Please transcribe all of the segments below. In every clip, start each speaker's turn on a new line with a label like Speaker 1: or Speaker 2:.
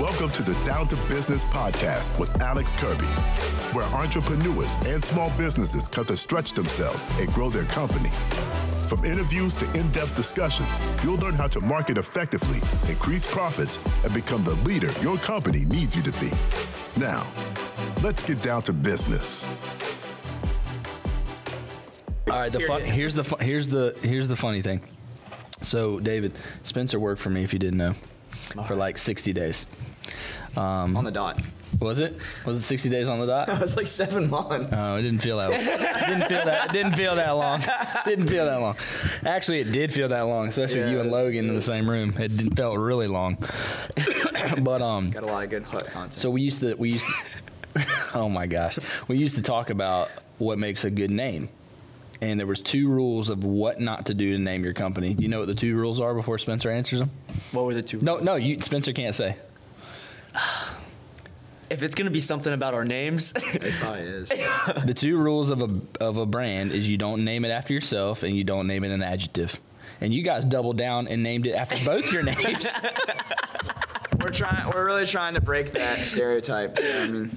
Speaker 1: Welcome to the Down to Business podcast with Alex Kirby, where entrepreneurs and small businesses come to stretch themselves and grow their company. From interviews to in depth discussions, you'll learn how to market effectively, increase profits, and become the leader your company needs you to be. Now, let's get down to business.
Speaker 2: All right, the fun, here's the fu- here's the here's the funny thing. So, David Spencer worked for me if you didn't know for like 60 days.
Speaker 3: on the dot.
Speaker 2: Was it? Was it 60 days on the dot?
Speaker 3: It was like seven months.
Speaker 2: Oh, it didn't feel that. It didn't feel that. It didn't feel that long. Didn't feel that long. Actually, it did feel that long, especially
Speaker 3: Yeah,
Speaker 2: you and Logan in the same room. It didn't felt really long. but um,
Speaker 3: Got a lot of good hut content.
Speaker 2: so we used to we used. To, oh my gosh, we used to talk about what makes a good name, and there was two rules of what not to do to name your company. Do you know what the two rules are before Spencer answers them?
Speaker 4: What were the two?
Speaker 2: No, no, you Spencer can't say.
Speaker 4: If it's gonna be something about our names,
Speaker 3: it probably is.
Speaker 2: The two rules of a of a brand is you don't name it after yourself and you don't name it an adjective. And you guys doubled down and named it after both your names.
Speaker 3: we're trying. We're really trying to break that stereotype. I mean,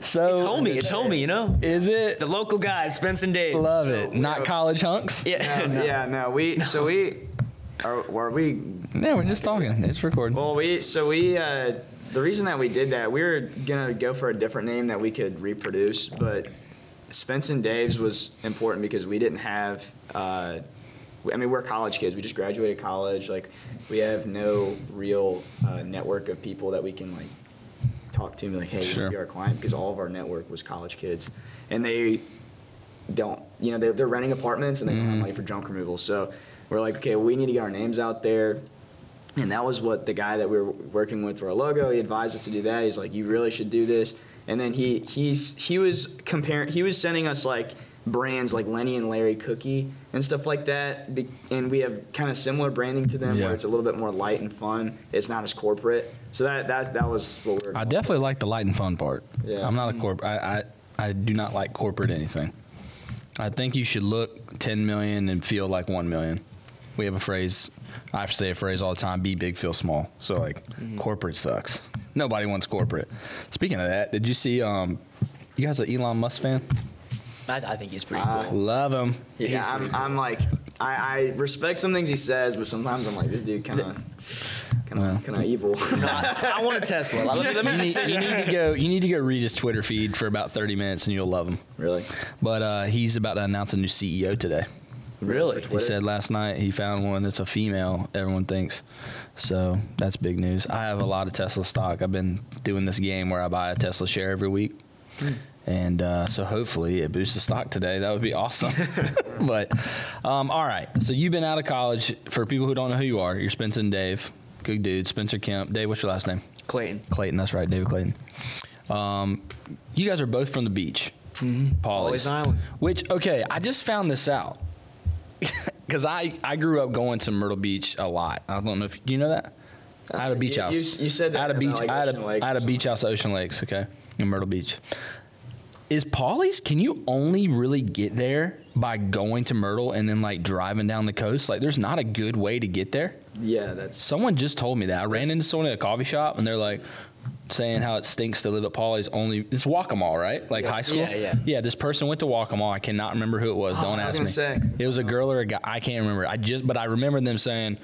Speaker 2: So
Speaker 4: it's homie. It's homie. You know,
Speaker 2: Is it?
Speaker 4: the local guys, Spence and Dave.
Speaker 2: Love it. Not
Speaker 3: are-
Speaker 2: college hunks.
Speaker 4: Yeah.
Speaker 3: no, yeah, no. We so we are. Were we?
Speaker 2: Yeah, we're just talking. It's recording.
Speaker 3: Well, we so we. Uh, the reason that we did that, we were gonna go for a different name that we could reproduce, but Spence and Dave's was important because we didn't have. Uh, I mean, we're college kids. We just graduated college. Like, we have no real uh, network of people that we can like talk to be like, hey,
Speaker 2: Sure.
Speaker 3: you're our client because all of our network was college kids, and they don't. You know, they're, they're renting apartments and they don't have mm-hmm. money for junk removal. So we're like, okay, we need to get our names out there. And that was what the guy that we were working with for our logo, he advised us to do that. He's like, you really should do this. And then he he's he was comparing he was sending us like brands like Lenny and Larry Cookie and stuff like that. And we have kind of similar branding to them
Speaker 2: Yeah.
Speaker 3: where it's a little bit more light and fun. It's not as corporate. So that that that was what we were.
Speaker 2: I definitely like the light and fun part.
Speaker 3: Yeah.
Speaker 2: I'm not a corp. I, I I do not like corporate anything. I think you should look 10 million and feel like 1 million. We have a phrase. I have to say a phrase all the time: "Be big, feel small." So like, corporate sucks. Nobody wants corporate. Speaking of that, did you see? Um, you guys an Elon Musk fan?
Speaker 4: I, I think he's pretty
Speaker 3: Uh,
Speaker 4: cool.
Speaker 2: Love him.
Speaker 3: Yeah, I'm, I'm like, I, I respect some things he says, but sometimes I'm like, this dude kind of, kind of, kind of evil.
Speaker 4: I, I want a Tesla. Let me, let me
Speaker 2: You
Speaker 4: just
Speaker 2: need, you need to go. You need to go read his Twitter feed for about 30 minutes, and you'll love him.
Speaker 3: really?
Speaker 2: But uh, he's about to announce a new CEO today.
Speaker 4: Really?
Speaker 2: He said last night he found one that's a female, everyone thinks. So that's big news. I have a lot of Tesla stock. I've been doing this game where I buy a Tesla share every week. And uh, so hopefully it boosts the stock today. That would be awesome. but um, all right. So you've been out of college. For people who don't know who you are, you're Spencer and Dave. Good dude. Spencer Kemp. Dave, what's your last name?
Speaker 4: Clayton.
Speaker 2: Clayton. That's right. David Clayton. Um, you guys are both from the beach. Mm-hmm.
Speaker 4: Pawleys Island.
Speaker 2: Which okay, I just found this out because I I grew up going to Myrtle Beach a lot. I don't know if you know that. I had a beach
Speaker 3: You-
Speaker 2: house.
Speaker 3: you- you said that
Speaker 2: I had a beach.
Speaker 3: like,
Speaker 2: I had
Speaker 3: Ocean
Speaker 2: a,
Speaker 3: Lakes
Speaker 2: I had a beach house at Ocean Lakes. Okay, in Myrtle Beach. Is Pawleys? Can you only really get there by going to Myrtle and then like driving down the coast? Like, there's not a good way to get there.
Speaker 3: Yeah, that's
Speaker 2: Someone just told me that. I ran into someone at a coffee shop and they're like saying how it stinks to live at Pawleys only it's Waccamaw, right? Like high school?
Speaker 4: Yeah, yeah.
Speaker 2: Yeah, this person went to Waccamaw. I cannot remember who it was. Oh, Don't
Speaker 3: Oh, I was
Speaker 2: ask me.
Speaker 3: say.
Speaker 2: It was a girl or a guy. I can't remember. I just but I remember them saying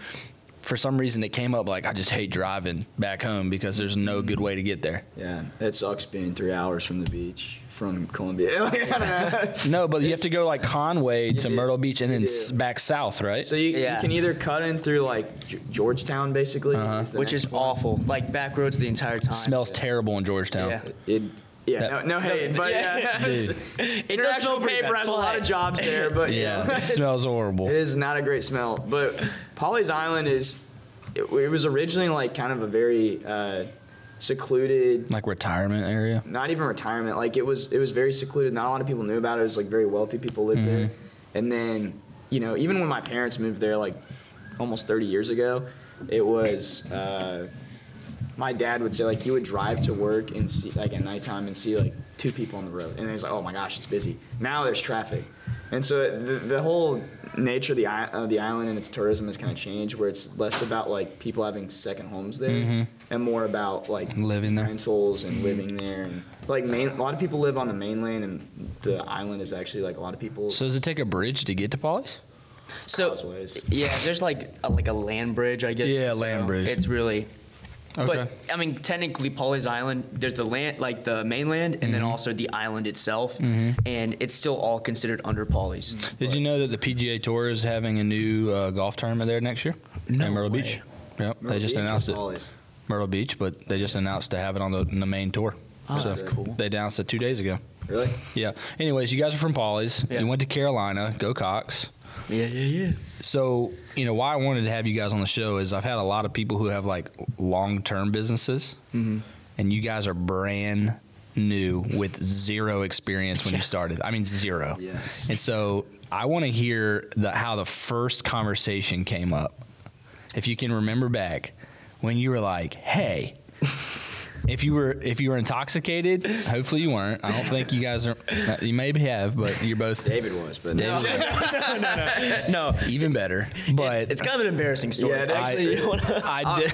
Speaker 2: for some reason it came up like I just hate driving back home because there's no good way to get there.
Speaker 3: yeah. It sucks being three hours from the beach from Columbia. Like, I don't know.
Speaker 2: No, but you have to go like Conway to
Speaker 3: do.
Speaker 2: Myrtle Beach and then s- back south, right?
Speaker 3: So you,
Speaker 4: Yeah.
Speaker 3: you can either cut in through like G- Georgetown, basically,
Speaker 2: Uh-huh.
Speaker 3: the
Speaker 4: Which
Speaker 3: next
Speaker 4: is
Speaker 3: one.
Speaker 4: awful. Like back roads the entire time.
Speaker 2: smells terrible in Georgetown.
Speaker 4: Yeah.
Speaker 3: It, yeah,
Speaker 2: That-
Speaker 3: no, no hate, but yeah,
Speaker 2: Dude.
Speaker 4: It does
Speaker 3: International
Speaker 4: smell pretty
Speaker 3: paper
Speaker 4: bad,
Speaker 3: has a lot of
Speaker 4: but-
Speaker 3: jobs there, but you
Speaker 2: Yeah,
Speaker 3: know,
Speaker 2: it
Speaker 3: it's-
Speaker 2: smells horrible.
Speaker 3: It is not a great smell, but Pawleys Island is. It, it was originally like kind of a very uh, secluded,
Speaker 2: Like retirement area.
Speaker 3: not even retirement. Like it was, it was very secluded. Not a lot of people knew about it. It was like very wealthy people lived there,
Speaker 2: Mm-hmm.
Speaker 3: and then you know even when my parents moved there like almost 30 years ago, it was. Uh, my dad would say like he would drive to work and see like at nighttime and see like two people on the road and then he's like oh my gosh it's busy now there's traffic And so the, the whole nature of the, of the island and its tourism has kind of changed, where it's less about like people having second homes there, and more about like
Speaker 2: Mm-hmm. Living there.
Speaker 3: rentals and living there, and like main. A lot of people live on the mainland, and the island is actually like a lot of people.
Speaker 2: So does it take a bridge to get to Pawleys?
Speaker 4: So
Speaker 3: Causeways.
Speaker 4: yeah, there's like a, like a land bridge, I guess.
Speaker 2: Yeah,
Speaker 4: so
Speaker 2: land bridge.
Speaker 4: It's really.
Speaker 2: Okay.
Speaker 4: But I mean, technically, Pawleys Island. There's the land, like the mainland, and
Speaker 2: Mm-hmm.
Speaker 4: then also the island itself, and it's still all considered under Pawleys.
Speaker 2: Did you know that the PGA Tour is having a new uh, golf tournament there next year
Speaker 4: No
Speaker 2: in Myrtle
Speaker 4: way.
Speaker 2: Beach? Yep,
Speaker 3: Myrtle
Speaker 2: they just
Speaker 3: Beach
Speaker 2: announced it.
Speaker 3: Follies?
Speaker 2: Myrtle Beach, but they just announced to have it on the, on the main tour.
Speaker 4: Oh,
Speaker 2: So
Speaker 4: that's cool.
Speaker 2: They announced it two days ago.
Speaker 3: Really?
Speaker 2: Yeah. Anyways, you guys are from Pawleys.
Speaker 4: Yeah.
Speaker 2: You went to Carolina. Go Cocks.
Speaker 4: Yeah, yeah, yeah.
Speaker 2: So, you know, why I wanted to have you guys on the show is I've had a lot of people who have like long term businesses,
Speaker 4: Mm-hmm.
Speaker 2: and you guys are brand new with zero experience when you started. I mean, zero.
Speaker 3: Yes.
Speaker 2: And so I want to hear the, how the first conversation came up. If you can remember back when you were like, hey, if you were if you were intoxicated, hopefully you weren't. I don't think you guys are. You maybe have, but you're both
Speaker 3: David was, but
Speaker 2: David
Speaker 4: No, no. no.
Speaker 2: even better. But
Speaker 4: it's, it's kind of an embarrassing story.
Speaker 3: Yeah, actually-
Speaker 2: I, I did.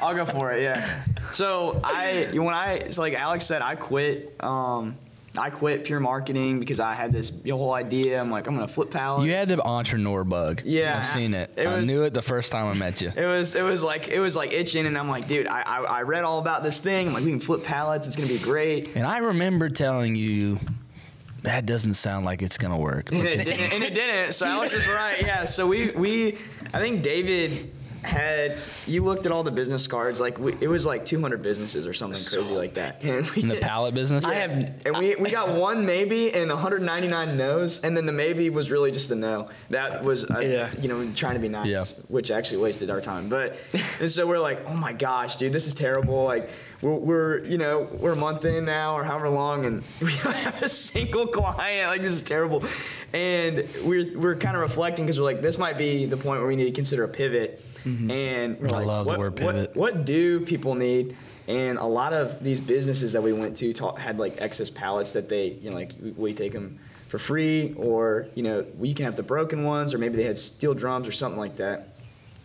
Speaker 3: I'll go for it. Yeah. So I, when I, so like Alex said, I quit. Um, I quit pure marketing because I had this whole idea. I'm like, I'm gonna flip pallets.
Speaker 2: You had the entrepreneur bug.
Speaker 3: Yeah,
Speaker 2: I've seen it.
Speaker 3: it
Speaker 2: I knew it the first time I met you.
Speaker 3: It was it was like it was like itching, and I'm like, dude, I, I I read all about this thing. I'm like, we can flip pallets. It's gonna be great.
Speaker 2: And I remember telling you that doesn't sound like it's gonna work.
Speaker 3: And it didn't. And it didn't. So Alex was right. Yeah. So we we I think David had you looked at all the business cards like we, it was like 200 businesses or something crazy like that. And we
Speaker 2: In the pallet business.
Speaker 4: I have
Speaker 3: and we, we got one maybe and 199 no's, and then the maybe was really just a no. That was, uh,
Speaker 4: Yeah.
Speaker 3: you know, trying to be nice,
Speaker 2: Yeah.
Speaker 3: which actually wasted our time. But and so we're like, oh my gosh, dude, this is terrible. Like we're, we're you know we're a month in now or however long, and we don't have a single client. Like this is terrible. And we're we're kind of reflecting because we're like, this might be the point where we need to consider a pivot. And we're
Speaker 2: I
Speaker 3: like,
Speaker 2: love the
Speaker 3: what,
Speaker 2: word
Speaker 3: what-
Speaker 2: pivot.
Speaker 3: what do people need? And a lot of these businesses that we went to ta- had like excess pallets that they, you know, like we- we take them for free, or you know, we can have the broken ones, or maybe they had steel drums or something like that.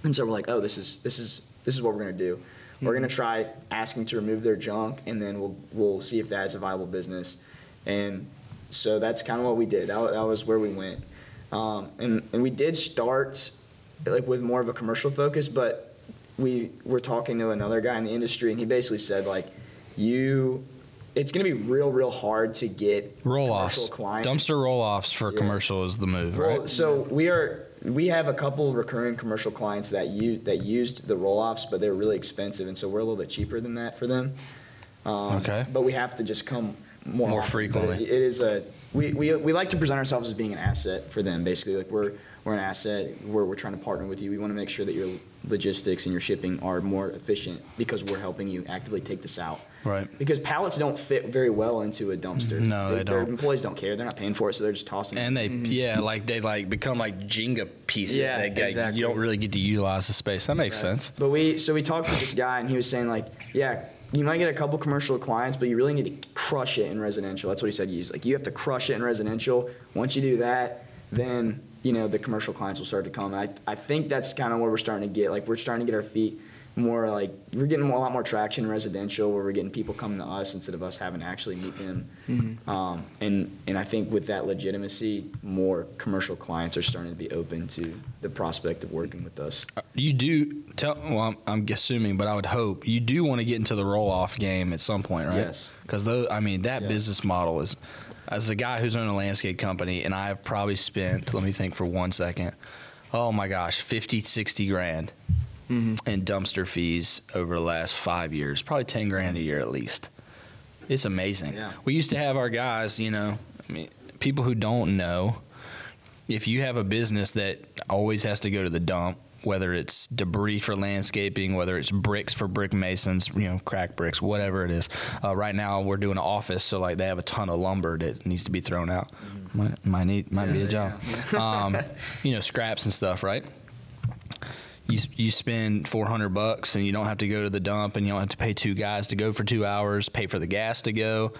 Speaker 3: And so we're like, oh, this is this is this is what we're gonna do. We're gonna try asking to remove their junk, and then we'll we'll see if that's a viable business. And so that's kind of what we did. That, that was where we went. Um, and and we did start like with more of a commercial focus, but we were talking to another guy in the industry, and he basically said like, you, it's gonna be real real hard to get
Speaker 2: roll offs. Dumpster roll offs for
Speaker 3: Yeah.
Speaker 2: commercial is the move,
Speaker 3: Well,
Speaker 2: right?
Speaker 3: so we are we have a couple recurring commercial clients that you that used the roll offs, but they're really expensive, and so we're a little bit cheaper than that for them. Um,
Speaker 2: Okay.
Speaker 3: But we have to just come more
Speaker 2: More
Speaker 3: often.
Speaker 2: frequently.
Speaker 3: It is a we, we, we like to present ourselves as being an asset for them. Basically, like we're we're an asset. We're we're trying to partner with you. We want to make sure that your logistics and your shipping are more efficient because we're helping you actively take this out.
Speaker 2: Right.
Speaker 3: Because pallets don't fit very well into a dumpster.
Speaker 2: No, they
Speaker 3: Their
Speaker 2: don't.
Speaker 3: employees don't care. They're not paying for it, so they're just tossing. it.
Speaker 2: And they, mm-hmm. yeah, like they like become like Jenga pieces.
Speaker 4: Yeah,
Speaker 2: that like,
Speaker 4: exactly.
Speaker 2: You don't really get to utilize the space. That makes
Speaker 3: Right.
Speaker 2: sense.
Speaker 3: But we so we talked to this guy and he was saying like, yeah, you might get a couple commercial clients, but you really need to crush it in residential. That's what he said. He's like, you have to crush it in residential. Once you do that, then you know the commercial clients will start to come. I I think that's kind of where we're starting to get. Like we're starting to get our feet more like we're getting a lot more traction in residential where we're getting people coming to us instead of us having to actually meet them. Um, and and I think with that legitimacy, more commercial clients are starting to be open to the prospect of working with us.
Speaker 2: You do tell. Well, I'm, I'm assuming, but I would hope you do want to get into the roll off game at some point, right?
Speaker 3: Yes.
Speaker 2: Because those, I mean, that
Speaker 3: Yeah.
Speaker 2: business model is. As a guy who's owned a landscape company, and I've probably spent, let me think for one second, oh my gosh, 50, 60 grand mm-hmm. in dumpster fees over the last five years, probably 10 grand a year at least. It's amazing.
Speaker 3: Yeah.
Speaker 2: We used to have our guys, you know, I mean, people who don't know, if you have a business that always has to go to the dump, whether it's debris for landscaping, whether it's bricks for brick masons, you know, crack bricks, whatever it is. Uh, right now, we're doing an office, so like they have a ton of lumber that needs to be thrown out. Might, might need might be a job. um, you know, scraps and stuff, right? You, you spend 400 bucks and you don't have to go to the dump and you don't have to pay two guys to go for two hours, pay for the gas to go.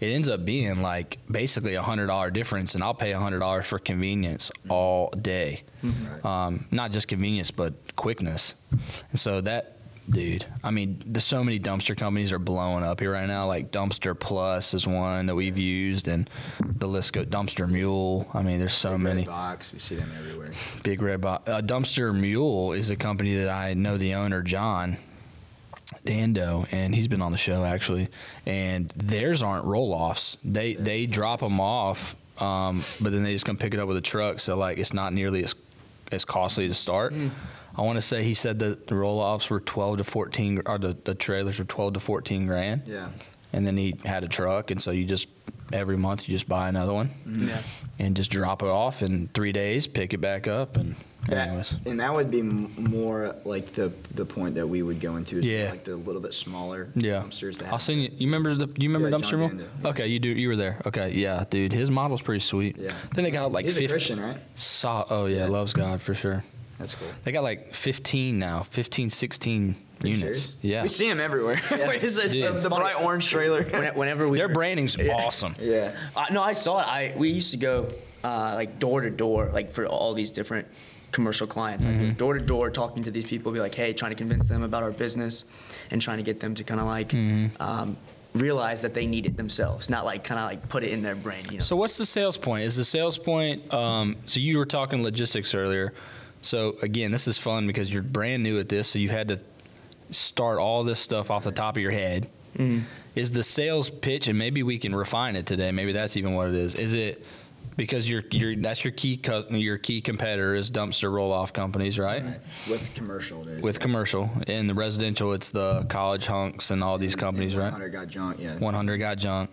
Speaker 2: It ends up being like basically a hundred dollar difference, and I'll pay a hundred dollars for convenience all day. Um, not just convenience, but quickness. And so that, dude, I mean, there's so many dumpster companies are blowing up here right now. Like Dumpster Plus is one that we've used, and the list go Dumpster Mule. I mean, there's so
Speaker 3: Big red
Speaker 2: many.
Speaker 3: box. We see them everywhere.
Speaker 2: Big Red Box. Uh, Dumpster Mule is a company that I know the owner, John Dando, and he's been on the show actually. And theirs aren't roll offs. They they drop them off, um, but then they just come pick it up with a truck. So like it's not nearly as as costly to start. I want to say he said that the roll offs were twelve to fourteen, or the, the trailers were twelve to fourteen grand.
Speaker 3: Yeah.
Speaker 2: And then he had a truck, and so you just every month you just buy another one
Speaker 4: Yeah.
Speaker 2: and just drop it off in three days, pick it back up, and
Speaker 3: That,
Speaker 2: anyways.
Speaker 3: and that would be m- more like the the point that we would go into. Is
Speaker 2: Yeah.
Speaker 3: Like the little bit smaller
Speaker 2: Yeah,
Speaker 3: dumpsters. That
Speaker 2: I'll
Speaker 3: have-
Speaker 2: send you. You remember the? You remember
Speaker 3: Yeah,
Speaker 2: dumpster
Speaker 3: John
Speaker 2: mill?
Speaker 3: Dando.
Speaker 2: Okay, you do. You were there. Okay, yeah, dude, his model's pretty sweet.
Speaker 3: Yeah.
Speaker 2: I think they got like
Speaker 3: He's a
Speaker 2: 50.
Speaker 3: Christian, right?
Speaker 2: Saw. oh yeah,
Speaker 3: Yeah.
Speaker 2: loves God for sure.
Speaker 3: That's cool.
Speaker 2: They got like 15 now, 15, 16
Speaker 3: You
Speaker 2: units.
Speaker 3: serious?
Speaker 2: Yeah,
Speaker 3: We see them everywhere. it's, it's
Speaker 2: Dude,
Speaker 3: the,
Speaker 2: it's
Speaker 3: the
Speaker 4: funny.
Speaker 3: bright orange trailer.
Speaker 4: Whenever we
Speaker 2: their
Speaker 4: were-
Speaker 2: branding's awesome.
Speaker 3: yeah.
Speaker 4: Uh, no, I saw it. I we used to go uh, like door to door, like for all these different commercial clients. I
Speaker 2: Mm-hmm.
Speaker 4: go door to door, talking to these people, be like, hey, trying to convince them about our business, and trying to get them to kind of like
Speaker 2: Mm-hmm.
Speaker 4: um, realize that they need it themselves, not like kind of like put it in their brain. You know?
Speaker 2: So what's the sales point? Is the sales point? Um, so you were talking logistics earlier. So again, this is fun because you're brand new at this, so you had to start all this stuff off the top of your head. Is the sales pitch, and maybe we can refine it today. Maybe that's even what it is. Is it because you're, you're that's your key cu- your key competitor is dumpster roll off companies, right?
Speaker 3: With commercial, it is.
Speaker 2: With commercial in the residential, it's the college hunks and all these companies, right?
Speaker 3: 100 got junk. Yeah.
Speaker 2: 100 got junk,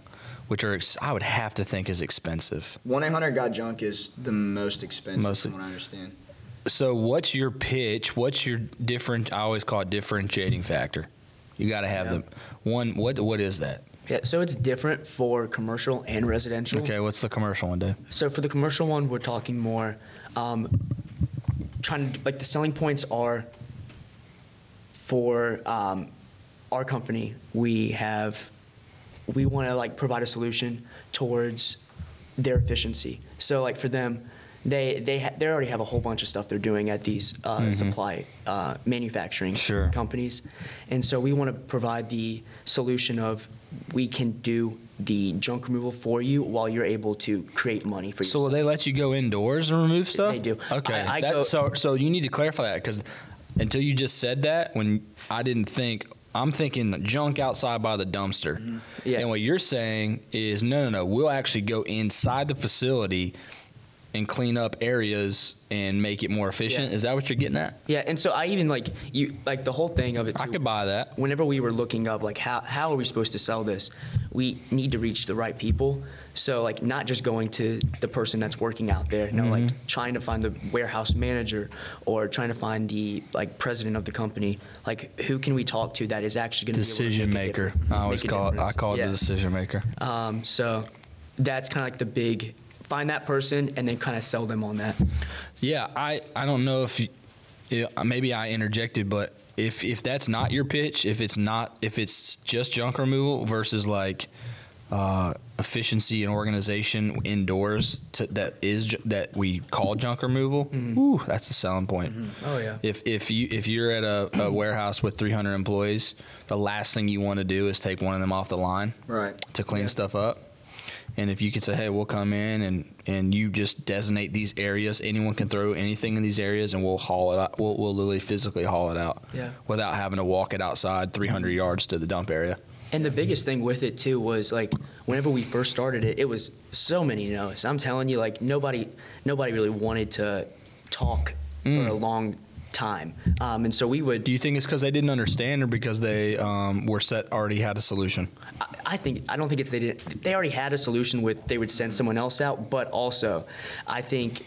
Speaker 2: which are ex- I would have to think is expensive.
Speaker 3: One eight hundred got junk is the most expensive,
Speaker 2: Most-
Speaker 3: from what I understand.
Speaker 2: So what's your pitch? What's your different? I always call it differentiating factor. You got to have
Speaker 4: Yeah.
Speaker 2: them. One. What what is that?
Speaker 4: Yeah, so it's different for commercial and residential.
Speaker 2: Okay, what's the commercial one, Dave?
Speaker 4: So for the commercial one, we're talking more um, trying to like the selling points are for um, our company. We have we want to like provide a solution towards their efficiency. So like for them, they they ha- they already have a whole bunch of stuff they're doing at these uh, supply uh, manufacturing
Speaker 2: Sure.
Speaker 4: companies, and so we want to provide the solution of we can do the junk removal for you while you're able to create money for you
Speaker 2: So will they let you go indoors and remove stuff?
Speaker 4: They do.
Speaker 2: Okay.
Speaker 4: I- I
Speaker 2: that,
Speaker 4: go-
Speaker 2: so so you need to clarify that because until you just said that, when I didn't think. I'm thinking junk outside by the dumpster.
Speaker 4: Mm-hmm. Yeah.
Speaker 2: And what you're saying is no, no, no. We'll actually go inside the facility and clean up areas and make it more efficient.
Speaker 4: Yeah.
Speaker 2: Is that what you're getting at?
Speaker 4: yeah, and so I even like you like the whole thing of it.
Speaker 2: I could buy that.
Speaker 4: whenever we were looking up like how, how are we supposed to sell this we need to reach the right people so like not just going to the person that's working out there no like
Speaker 2: Mm-hmm.
Speaker 4: trying to find the warehouse manager or trying to find the like president of the company like who can we talk to that is actually going to
Speaker 2: Decision
Speaker 4: be able to make
Speaker 2: maker. I always call it. I call it
Speaker 4: Yeah.
Speaker 2: the decision maker.
Speaker 4: um, so that's kind of like the big find that person and then kind of sell them on that
Speaker 2: Yeah, I, I don't know if you, yeah, maybe I interjected, but if if that's not your pitch, if it's not if it's just junk removal versus like uh, efficiency and organization indoors to, that is ju- that we call junk removal, mm-hmm. ooh, that's the selling point. Mm-hmm.
Speaker 4: oh yeah
Speaker 2: If if you if you're at a, a warehouse with 300 employees, the last thing you want to do is take one of them off the line
Speaker 3: Right.
Speaker 2: to clean
Speaker 4: Yeah.
Speaker 2: stuff up. And if you could say, hey, we'll come in and, and you just designate these areas, anyone can throw anything in these areas and we'll haul it out. We'll, we'll literally physically haul it out
Speaker 4: Yeah.
Speaker 2: without having to walk it outside 300 yards to the dump area.
Speaker 4: And the biggest thing with it too was like whenever we first started it, it was so many no's. I'm telling you, like nobody, nobody really wanted to talk for a long time, um, and so we would.
Speaker 2: Do you think it's because they didn't understand or because they um, were set already had a solution?
Speaker 4: I, think I don't think it's they didn't. They already had a solution with they would send someone else out, but also, I think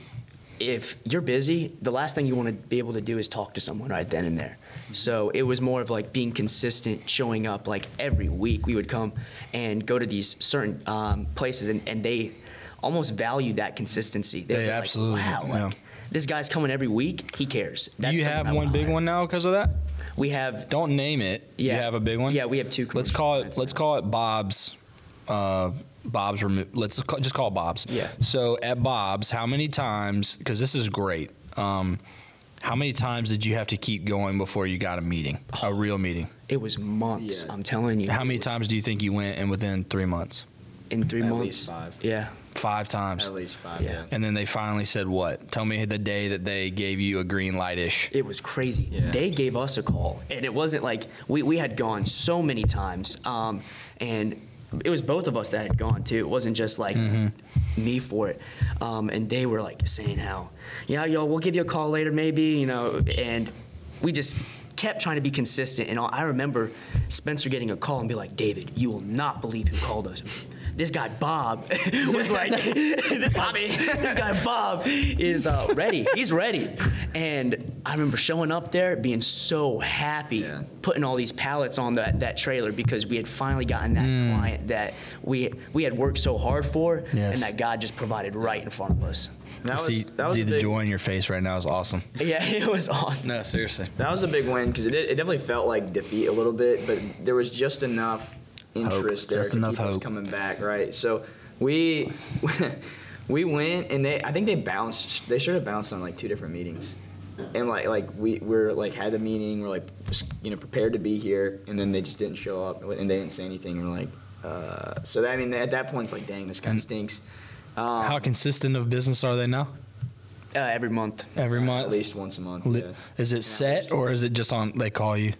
Speaker 4: if you're busy, the last thing you want to be able to do is talk to someone right then and there. So it was more of like being consistent, showing up like every week. We would come and go to these certain um, places, and, and they almost valued that consistency.
Speaker 2: They
Speaker 4: would be like,
Speaker 2: absolutely-
Speaker 4: wow,
Speaker 2: yeah.
Speaker 4: like, this guy's coming every week. He cares.
Speaker 2: Do you have
Speaker 4: I
Speaker 2: one big
Speaker 4: hire.
Speaker 2: one now because of that?
Speaker 4: We have
Speaker 2: Don't name it.
Speaker 4: Yeah.
Speaker 2: You have a big one?
Speaker 4: Yeah, we have two
Speaker 2: Let's call it let's
Speaker 4: now.
Speaker 2: call it Bob's uh, Bob's remo- let's ca- just call Bob's.
Speaker 4: Yeah.
Speaker 2: So at Bob's, how many times? Because this is great. Um, how many times did you have to keep going before you got a meeting, a real meeting?
Speaker 4: It was months.
Speaker 3: Yeah.
Speaker 4: I'm telling you.
Speaker 2: How many times do you think you went in within three months?
Speaker 4: in three
Speaker 3: At
Speaker 4: months?
Speaker 3: least five.
Speaker 4: Yeah.
Speaker 2: Five times.
Speaker 3: At least five.
Speaker 4: Yeah.
Speaker 3: Yeah.
Speaker 2: And then they finally said what? Tell me the day that they gave you a green light ish.
Speaker 4: It was crazy.
Speaker 3: Yeah.
Speaker 4: They gave us a call, and it wasn't like we, we had gone so many times, um, and it was both of us that had gone too. It wasn't just like me for it. Um, and they were like saying how, yeah, yo, we'll give you a call later, maybe, you know, and we just kept trying to be consistent. And I remember Spencer getting a call and be like, David, you will not believe who called us. This guy Bob was like, this guy, this guy Bob is uh, ready. He's ready. And I remember showing up there, being so happy,
Speaker 3: Yeah.
Speaker 4: putting all these pallets on that, that trailer because we had finally gotten that client that we we had worked so hard for,
Speaker 2: Yes.
Speaker 4: and that God just provided right in front of us.
Speaker 3: That was,
Speaker 2: See,
Speaker 3: that was a
Speaker 2: the
Speaker 3: big,
Speaker 2: joy in your face right now is awesome.
Speaker 4: Yeah, it was awesome.
Speaker 2: No, seriously.
Speaker 3: That was a big win because it, it definitely felt like defeat a little bit, but there was just enough interest there
Speaker 2: Just
Speaker 3: to
Speaker 2: enough
Speaker 3: keep us
Speaker 2: hope.
Speaker 3: coming back, right? So we we went and they I think they bounced. They should have bounced on like two different meetings, and like like we we're like had the meeting, we're like you know prepared to be here, and then they just didn't show up and they didn't say anything. We're like, uh, so that, I mean at that point it's like, dang, this kind
Speaker 2: And-
Speaker 3: of stinks. Um,
Speaker 2: How consistent of business are they now?
Speaker 4: Uh, every month.
Speaker 2: Every month?
Speaker 3: At least once a month.
Speaker 2: Li-
Speaker 3: yeah.
Speaker 2: Is it set or is it just on? They call you.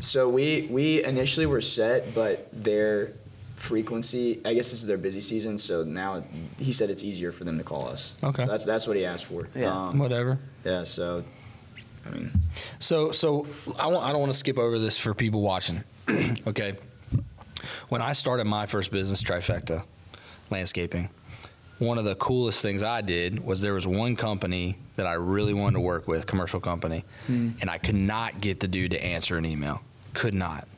Speaker 3: So we we initially were set, but their frequency, I guess this is their busy season, so now he said it's easier for them to call us.
Speaker 2: Okay.
Speaker 3: That's that's what he asked for.
Speaker 4: Yeah.
Speaker 3: Um,
Speaker 2: Whatever.
Speaker 3: yeah. So, I mean,
Speaker 2: So, so I, want, I don't want to skip over this for people watching. okay. When I started my first business, Trifecta Landscaping, one of the coolest things I did was there was one company that I really wanted to work with, commercial company, hmm. and I could not get the dude to answer an email. Could not.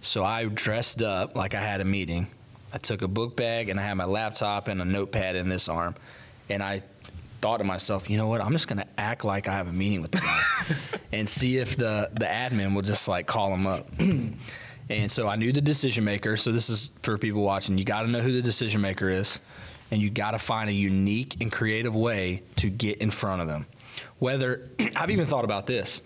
Speaker 2: So I dressed up like I had a meeting. I took a book bag and I had my laptop and a notepad in this arm, and I thought to myself, you know what? I'm just gonna act like I have a meeting with the guy and see if the the admin will just like call him up. and so I knew the decision maker. So this is for people watching. You got to know who the decision maker is, and you got to find a unique and creative way to get in front of them. Whether I've even thought about this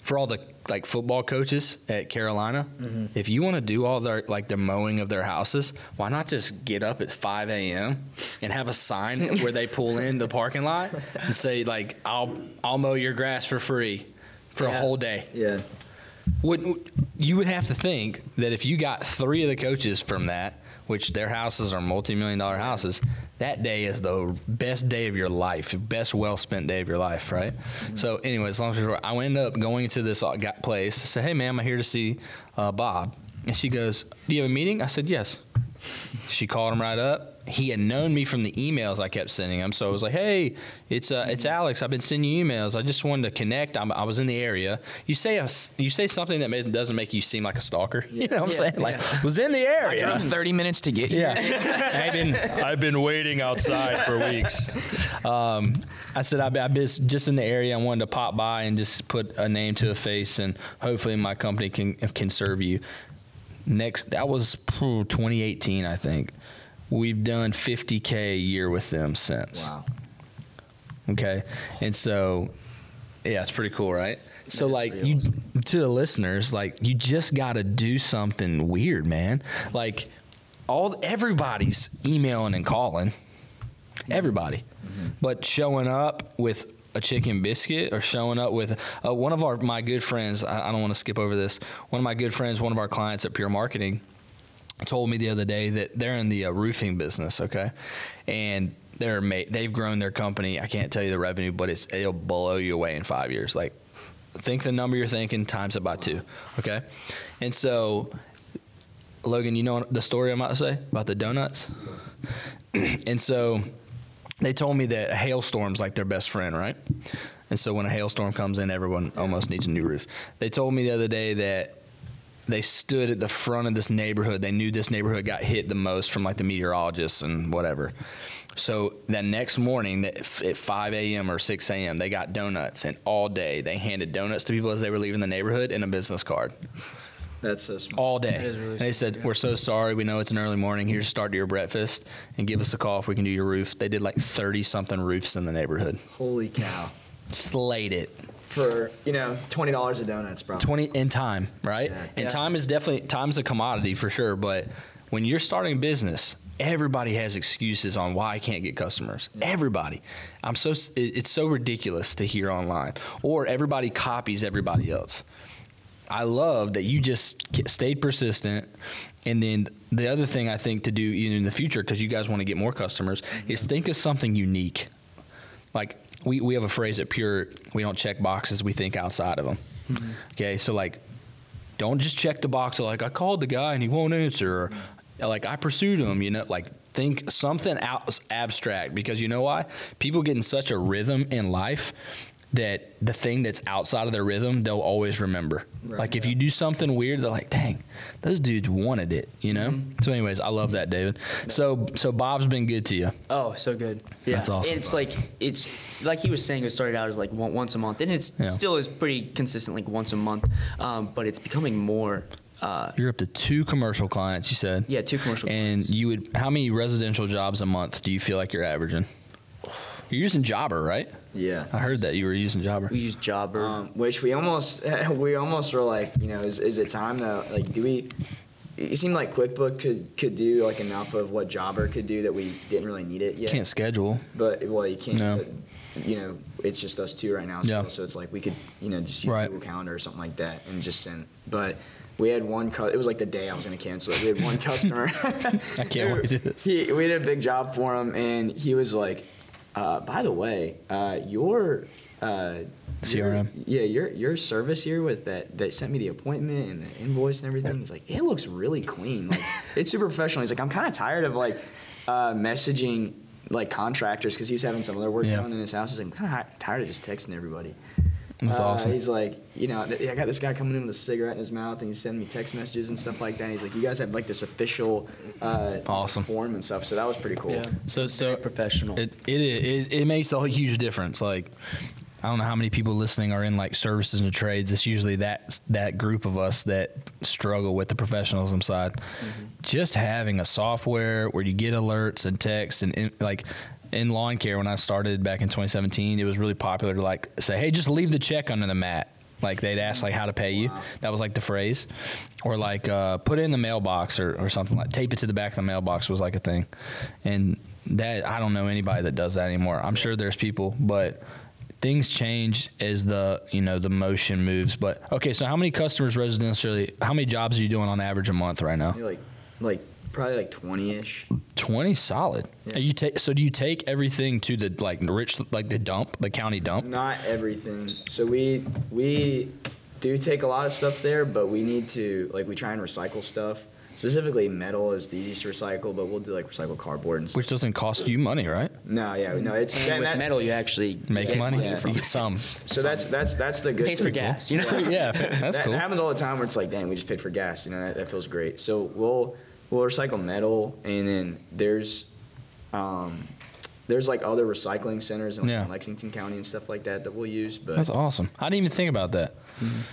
Speaker 2: for all the like football coaches at Carolina, mm-hmm. if you want to do all their like the mowing of their houses, why not just get up at 5 a.m. and have a sign where they pull in the parking lot and say like I'll I'll mow your grass for free for a whole day.
Speaker 3: yeah.
Speaker 2: Would you would have to think that if you got three of the coaches from that, which their houses are multi-million dollar houses, that day is the best day of your life, best well spent day of your life, right? So, anyway, as long as short, I end up going to this uh, place. I said, "Hey, ma'am, I'm here to see uh, Bob," and she goes, "Do you have a meeting?" I said, "Yes." She called him right up. He had known me from the emails I kept sending him, so I was like, "Hey, it's uh, it's Alex. I've been sending you emails. I just wanted to connect. I'm, I was in the area. You say a you say something that may, doesn't make you seem like a stalker. You know what I'm
Speaker 4: Yeah,
Speaker 2: saying? Like, was in the area.
Speaker 5: I Drove 30 minutes to get here.
Speaker 2: Yeah, I've been I've been waiting outside for weeks. Um, I said I've been, just in the area. I wanted to pop by and just put a name to a face, and hopefully my company can can serve you. Next, that was phew, 2018, I think. We've done 50k a year with them since.
Speaker 3: Wow.
Speaker 2: Okay, and so yeah, it's pretty cool, right? So like you
Speaker 3: awesome.
Speaker 2: to the listeners, like you just got to do something weird, man. Like all everybody's emailing and calling, everybody, but showing up with a chicken biscuit or showing up with uh, one of our my good friends. I, I don't want to skip over this. One of my good friends, one of our clients at Pure Marketing, told me the other day that they're in the uh, roofing business, okay, and they're ma- they've grown their company. I can't tell you the revenue, but it's it'll blow you away in five years. Like, think the number you're thinking times it by two, okay, and so. Logan, you know the story I'm about to say about the donuts? and so they told me that a hailstorm's like their best friend, right? And so when a hailstorm comes in, everyone almost needs a new roof. They told me the other day that they stood at the front of this neighborhood. They knew this neighborhood got hit the most from like the meteorologists and whatever. So that next morning, at 5 a.m. or 6 a.m., they got donuts, and all day they handed donuts to people as they were leaving the neighborhood and a business card.
Speaker 3: That's so smart.
Speaker 2: all day.
Speaker 4: Really
Speaker 2: they said, "We're so sorry. We know it's an early morning. Here's start to your breakfast, and give us a call if we can do your roof." They did like thirty something roofs in the neighborhood.
Speaker 3: Holy cow!
Speaker 2: Slayed it.
Speaker 3: For you know, twenty dollars a donuts, probably.
Speaker 2: Twenty in time, right?
Speaker 3: Yeah.
Speaker 2: And
Speaker 4: Yeah.
Speaker 2: time is definitely time's a commodity for sure. But when you're starting a business, everybody has excuses on why I can't get customers. Everybody. I'm so it's so ridiculous to hear online, or everybody copies everybody else. I love that you just stayed persistent. And then the other thing I think to do even in the future, because you guys want to get more customers, is think of something unique. Like we, we have a phrase at Pure, we don't check boxes, we think outside of them. Mm-hmm. Okay, so like, don't just check the box of like, I called the guy and he won't answer, or uh, like, I pursued him, you know, like, think something out abstract because you know why? People get in such a rhythm in life that the thing that's outside of their rhythm they'll always remember.
Speaker 3: Right,
Speaker 2: like if you do something weird, they're like, "Dang, those dudes wanted it," you know. So, anyways, I love that, David. So, so Bob's been good to you.
Speaker 4: Oh, so good. Yeah.
Speaker 2: That's awesome.
Speaker 4: And it's like it's like he was saying. It started out as like one, once a month, and it's
Speaker 2: Yeah.
Speaker 4: still is pretty consistent, like once a month. Um, but it's becoming more. Uh,
Speaker 2: You're up to two commercial clients, you said.
Speaker 4: yeah, two commercial. Clients.
Speaker 2: And
Speaker 4: clients.
Speaker 2: you would, how many residential jobs a month do you feel like you're averaging? You're using Jobber, right?
Speaker 3: Yeah.
Speaker 2: I heard that you were using Jobber.
Speaker 4: we use Jobber.
Speaker 3: Um, which we almost we almost were like, you know, is, is it time to like do we? It seemed like QuickBook could could do like enough of what Jobber could do that we didn't really need it yet.
Speaker 2: Can't schedule.
Speaker 3: But well, you can't.
Speaker 2: No.
Speaker 3: But, you know, it's just us two right now.
Speaker 2: Yeah.
Speaker 3: So, so it's like we could, you know, just use
Speaker 2: Right.
Speaker 3: Google Calendar or something like that and just send. But we had one. Cu- it was like the day I was going to cancel it. We had one customer.
Speaker 2: I can't wait to do this.
Speaker 3: He, we did a big job for him, and he was like, uh, "By the way, uh, your." Uh, your-
Speaker 2: CRM?
Speaker 3: yeah, your your service here with that that sent me the appointment and the invoice and everything. He's like, it looks really clean. Like it's super professional. He's like, I'm kind of tired of like uh, messaging like contractors because he was having some other work
Speaker 2: Yeah.
Speaker 3: done in his house. He's like, I'm kind of tired of just texting everybody.
Speaker 2: That's
Speaker 3: Uh,
Speaker 2: awesome.
Speaker 3: He's like, you know, th- I got this guy coming in with a cigarette in his mouth, and he's sending me text messages and stuff like that. And he's like, you guys have like this official uh,
Speaker 2: Awesome.
Speaker 3: form and stuff. So that was pretty cool.
Speaker 4: yeah.
Speaker 2: So, so
Speaker 4: professional.
Speaker 2: It, it it it makes a huge difference. Like I don't know how many people listening are in like services and trades. It's usually that that group of us that struggle with the professionalism side. Just having a software where you get alerts and texts and in, like in lawn care when I started back in 2017, it was really popular to like say, "Hey, just leave the check under the mat." Like they'd ask like how to pay you. That was like the phrase, or like uh, put it in the mailbox or, or something like tape it to the back of the mailbox was like a thing, and that I don't know anybody that does that anymore. I'm sure there's people, but things change as the you know the motion moves. But okay, so how many customers residentially? How many jobs are you doing on average a month right now?
Speaker 3: Like, like probably like 20-ish.
Speaker 2: Twenty solid.
Speaker 3: Yeah.
Speaker 2: Are you take so do you take everything to the like rich like the dump, the county dump?
Speaker 3: Not everything. So we we do take a lot of stuff there, but we need to like we try and recycle stuff. Specifically, metal is the easiest to recycle, but we'll do like recycle cardboard and stuff.
Speaker 2: Which doesn't cost you money, right?
Speaker 3: No, yeah, no, it's
Speaker 4: and
Speaker 3: and
Speaker 4: with
Speaker 3: that-
Speaker 4: metal, you actually
Speaker 2: Make
Speaker 4: get
Speaker 2: money.
Speaker 3: yeah.
Speaker 2: You get some.
Speaker 3: So that's that's that's the good.
Speaker 4: pays for gas. You know.
Speaker 2: yeah, that's
Speaker 3: that,
Speaker 2: cool.
Speaker 3: that happens all the time where it's like, dang, we just paid for gas. You know, that, that feels great. So we'll we'll recycle metal, and then there's um, there's like other recycling centers in, like,
Speaker 2: Yeah.
Speaker 3: Lexington County and stuff like that that we'll use. But
Speaker 2: That's awesome. I didn't even think about that.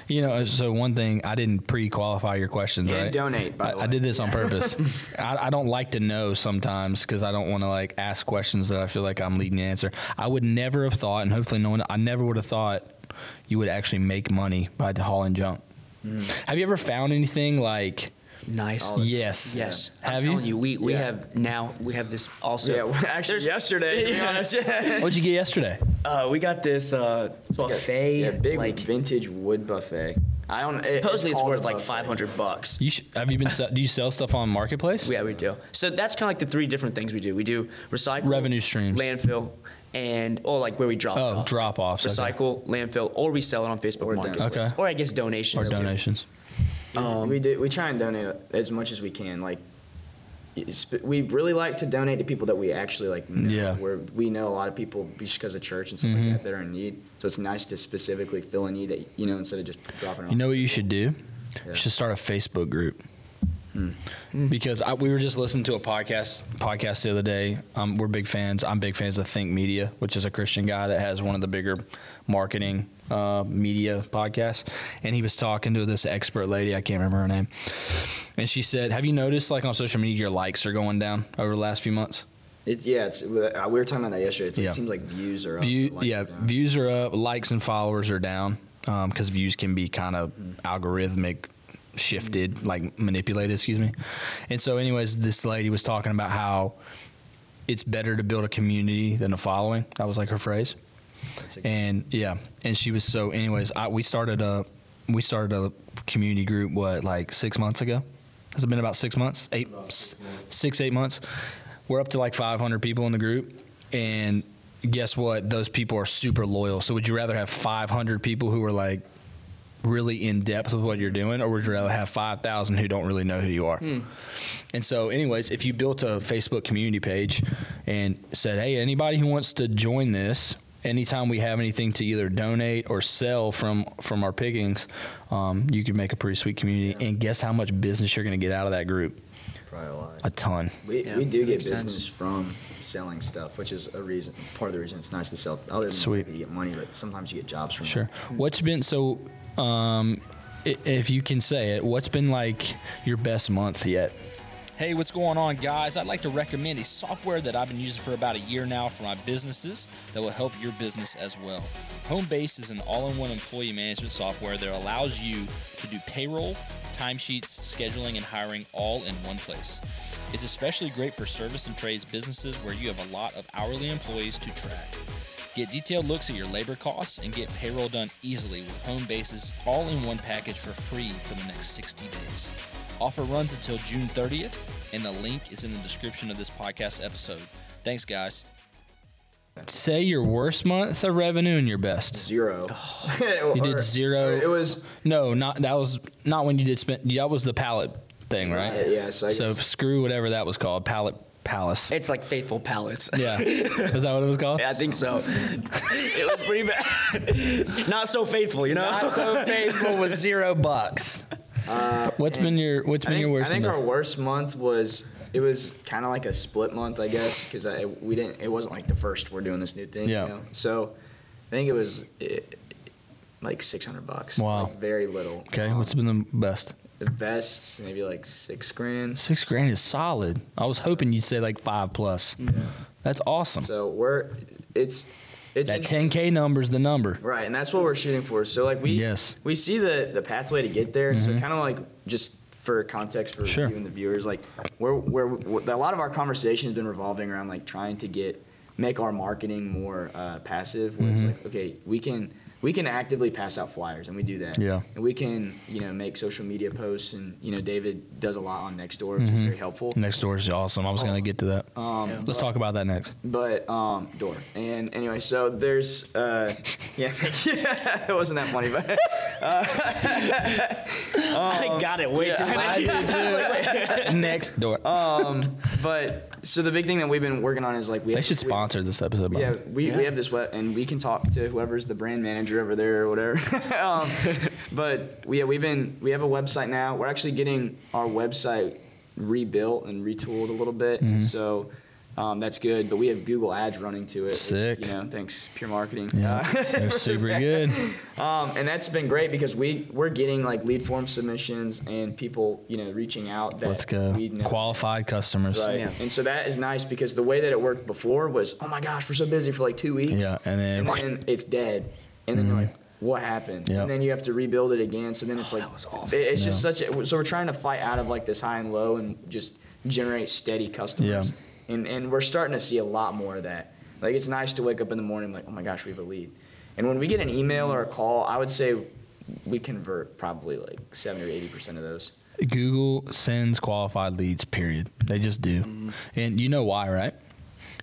Speaker 2: You know, so one thing I didn't pre-qualify your questions,
Speaker 3: And
Speaker 2: right?
Speaker 3: donate, by
Speaker 2: I,
Speaker 3: the
Speaker 2: I
Speaker 3: way.
Speaker 2: did this on purpose. I, I don't like to know sometimes because I don't want to like ask questions that I feel like I'm leading the answer. I would never have thought, and hopefully no one, I never would have thought you would actually make money by hauling junk.
Speaker 3: Mm.
Speaker 2: Have you ever found anything like?
Speaker 4: Nice.
Speaker 3: All the-
Speaker 2: Yes.
Speaker 4: Yes, I'm
Speaker 2: Have you?
Speaker 4: telling you, we, we
Speaker 3: Yeah.
Speaker 4: have now we have this also.
Speaker 3: yeah, well, actually
Speaker 4: There's-
Speaker 3: yesterday, to be
Speaker 4: Yeah.
Speaker 3: honest, yeah.
Speaker 2: What'd you get yesterday?
Speaker 4: Uh, we got this uh, buffet.
Speaker 3: Yeah, big
Speaker 4: like
Speaker 3: vintage wood buffet. I don't.
Speaker 4: supposedly it's
Speaker 3: called
Speaker 4: worth like 500 bucks.
Speaker 2: You sh- have you been? se- do you sell stuff on marketplace?
Speaker 4: Yeah, we do. So that's kind of like the three different things we do. We do recycle,
Speaker 2: Revenue streams.
Speaker 4: landfill, and or like where we drop. it
Speaker 2: Oh,
Speaker 4: off.
Speaker 2: drop offs. okay.
Speaker 4: Recycle, landfill, or we sell it on Facebook
Speaker 3: Or
Speaker 4: Marketplace.
Speaker 2: Okay.
Speaker 4: Or I guess donations.
Speaker 2: or donations.
Speaker 3: We-
Speaker 4: Um,
Speaker 3: we do. We try and donate as much as we can. Like, we really like to donate to people that we actually like. Know,
Speaker 2: Yeah.
Speaker 3: Where we know a lot of people just because of church and stuff
Speaker 2: Mhm.
Speaker 3: like that that are in need. So it's nice to specifically fill a need that you know instead of just dropping. it
Speaker 2: You know what you should do?
Speaker 3: Yeah.
Speaker 2: You should start a Facebook group. Because I, we were just listening to a podcast podcast the other day. Um, we're big fans. I'm big fans of Think Media, which is a Christian guy that has one of the bigger marketing uh, media podcast, and he was talking to this expert lady. I can't remember her name, and she said, "Have you noticed like on social media your likes are going down over the last few months?
Speaker 3: It, yeah, it's, uh, we were talking about that yesterday. It's,
Speaker 2: Yeah.
Speaker 3: It seems like views are up.
Speaker 2: View, yeah,
Speaker 3: are
Speaker 2: views are up, likes and followers are down because views can be kind of algorithmic shifted, like manipulated, excuse me. And so, anyways, this lady was talking about how it's better to build a community than a following. That was like her phrase. And yeah, and she was so. Anyways, I, we started a we started a community group. What like six months ago? Has it been about six months? Eight, s- six eight months. We're up to like 500 people in the group, and guess what? Those people are super loyal. So would you rather have 500 people who are like really in depth with what you're doing, or would you rather have 5,000 who don't really know who you are? And so, anyways, if you built a Facebook community page and said, hey, anybody who wants to join this, anytime we have anything to either donate or sell from from our pickings, um, you could make a pretty sweet community. And guess how much business you're going to get out of that group?
Speaker 3: Probably a lot.
Speaker 2: A ton.
Speaker 3: We,
Speaker 4: Yeah,
Speaker 3: we do get
Speaker 4: makes sense.
Speaker 3: business from selling stuff, which is a reason, part of the reason it's nice to sell. Other than
Speaker 2: Sweet.
Speaker 3: you get money, but sometimes you get jobs from
Speaker 2: Sure. What's been so? Um, if you can say it, what's been like your best month yet?
Speaker 5: Hey, what's going on, guys? I'd like to recommend a software that I've been using for about a year now for my businesses that will help your business as well. Homebase is an all in one employee management software that allows you to do payroll, timesheets, scheduling, and hiring all in one place. It's especially great for service and trades businesses where you have a lot of hourly employees to track. Get detailed looks at your labor costs and get payroll done easily with Homebase's all in one package for free for the next 60 days. Offer runs until June 30th, and the link is in the description of this podcast episode. Thanks, guys.
Speaker 2: Say your worst month of revenue and your best.
Speaker 3: zero.
Speaker 2: You did zero.
Speaker 3: It was
Speaker 2: No, not that was not when you did spend. That was the pallet thing, right?
Speaker 3: Right, yes, I
Speaker 2: so
Speaker 3: guess.
Speaker 2: screw whatever that was called. Pallet palace.
Speaker 4: It's like faithful pallets.
Speaker 2: yeah, is that what it was called?
Speaker 4: Yeah, I think so. it was pretty bad. Not so faithful, you know.
Speaker 2: Not so faithful with zero bucks. what's been your What's
Speaker 3: I
Speaker 2: been
Speaker 3: think,
Speaker 2: your worst? Month?
Speaker 3: I think our
Speaker 2: best?
Speaker 3: worst month was it was kind of like a split month, I guess, because we didn't. It wasn't like the first we're doing this new thing.
Speaker 2: Yeah.
Speaker 3: You know? So I think it was eh, like six hundred bucks.
Speaker 2: Wow.
Speaker 3: Like, very little.
Speaker 2: Okay,
Speaker 3: Um,
Speaker 2: what's been the best?
Speaker 3: The best? Maybe like six grand.
Speaker 2: Six grand is solid. I was hoping you'd say like five plus. Yeah. That's awesome.
Speaker 3: So we're it's it's
Speaker 2: that 10k number's the number.
Speaker 3: Right, and that's what we're shooting for. So like we
Speaker 2: Yes.
Speaker 3: we see the the pathway to get there. So kind of like just for context for
Speaker 2: Sure.
Speaker 3: you and the viewers, like we're, we're, we're a lot of our conversation has been revolving around like trying to get make our marketing more uh, passive. Where it's like okay, we can we can actively pass out flyers, and we do that.
Speaker 2: Yeah.
Speaker 3: and we can you know make social media posts, and you know David does a lot on Nextdoor, which is very helpful.
Speaker 2: Next door is awesome. I was gonna get to that.
Speaker 3: Um,
Speaker 2: Let's talk about that next.
Speaker 3: but um, door. And anyway, so there's uh, yeah, yeah, it wasn't that funny, but
Speaker 4: I got it way too high.
Speaker 2: next door.
Speaker 3: um, but so the big thing that we've been working on is like we
Speaker 2: they
Speaker 3: have,
Speaker 2: should
Speaker 3: we-
Speaker 2: sponsor this episode. by
Speaker 3: Yeah,
Speaker 2: way.
Speaker 3: we, we have this web, and we can talk to whoever's the brand manager over there or whatever. um, but we, yeah, we've been we have a website now. We're actually getting our website rebuilt and retooled a little bit,
Speaker 2: Mm-hmm.
Speaker 3: so um, that's good. But we have Google Ads running to it. which,
Speaker 2: Sick.
Speaker 3: you know, thanks pure marketing.
Speaker 2: Yeah,
Speaker 3: Uh,
Speaker 2: they're super good.
Speaker 3: Um, and that's been great because we we're getting like lead form submissions and people you know reaching out. That
Speaker 2: Let's go.
Speaker 3: We know.
Speaker 2: Qualified customers.
Speaker 3: Right.
Speaker 4: Yeah.
Speaker 3: And so that is nice because the way that it worked before was, oh my gosh, we're so busy for like two weeks.
Speaker 2: Yeah, and then- Mm-hmm.
Speaker 3: and then it's dead. And then you're like, what happened?
Speaker 2: Yep.
Speaker 3: And then you have to rebuild it again. So then it's like, it- it's just such a, so we're trying to fight out of like this high and low and just generate steady customers.
Speaker 2: Yeah.
Speaker 3: And, and we're starting to see a lot more of that. Like it's nice to wake up in the morning like, oh my gosh, we have a lead. And when we get an email or a call, I would say we convert probably like 70 or 80% of those.
Speaker 2: Google sends qualified leads, period. They just do.
Speaker 3: Mm-hmm.
Speaker 2: And you know why, right?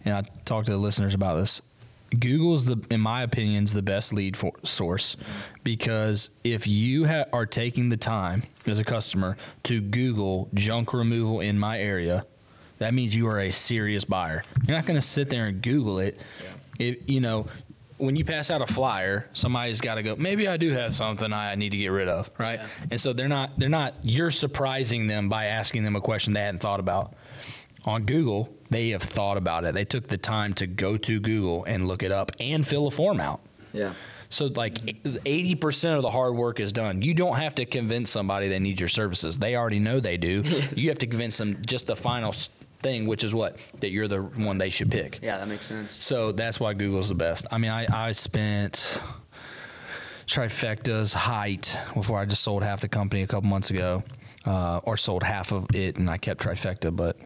Speaker 2: And I talked to the listeners about this. Google's the, in my opinion, is the best lead for, source because if you ha- are taking the time as a customer to Google junk removal in my area, that means you are a serious buyer. You're not going to sit there and Google it. If you know, when you pass out a flyer, somebody's got to go. Maybe I do have something I need to get rid of, right? And so they're not. They're not. You're surprising them by asking them a question they hadn't thought about. On Google, they have thought about it. They took the time to go to Google and look it up and fill a form out.
Speaker 3: Yeah.
Speaker 2: So like 80% of the hard work is done. You don't have to convince somebody they need your services. They already know they do. you have to convince them just the final thing, which is what that you're the one they should pick.
Speaker 4: Yeah, that makes sense.
Speaker 2: So that's why Google's the best. I mean, I, I spent trifecta's height before I just sold half the company a couple months ago, uh, or sold half of it, and I kept trifecta, but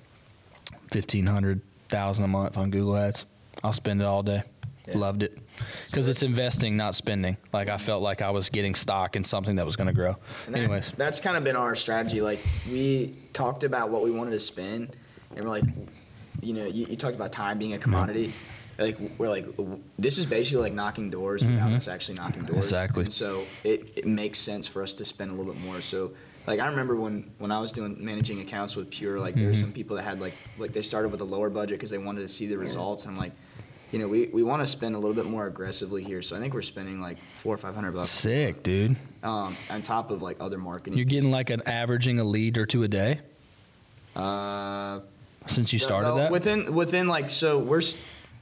Speaker 2: fifteen hundred thousand a month on Google Ads. I'll spend it all day.
Speaker 3: Yeah.
Speaker 2: Loved it because it's investing, not spending. Like I felt like I was getting stock in something that was going to grow.
Speaker 3: That-
Speaker 2: Anyways,
Speaker 3: that's kind of been our strategy. Like we talked about what we wanted to spend, and we're like, you know, you, you talked about time being a commodity. Like we're like, this is basically like knocking doors without us actually knocking doors.
Speaker 2: Exactly.
Speaker 3: And so it, it makes sense for us to spend a little bit more. So like I remember when when I was doing managing accounts with Pure, like there were some people that had like like they started with a lower budget because they wanted to see the results. And I'm like. You know, we, we want to spend a little bit more aggressively here, so I think we're spending like four or five hundred bucks
Speaker 2: sick, dude.
Speaker 3: um, on top of like other marketing.
Speaker 2: You're getting like an averaging a lead or two a day
Speaker 3: uh,
Speaker 2: since you started
Speaker 3: no,
Speaker 2: that.
Speaker 3: within within like so we're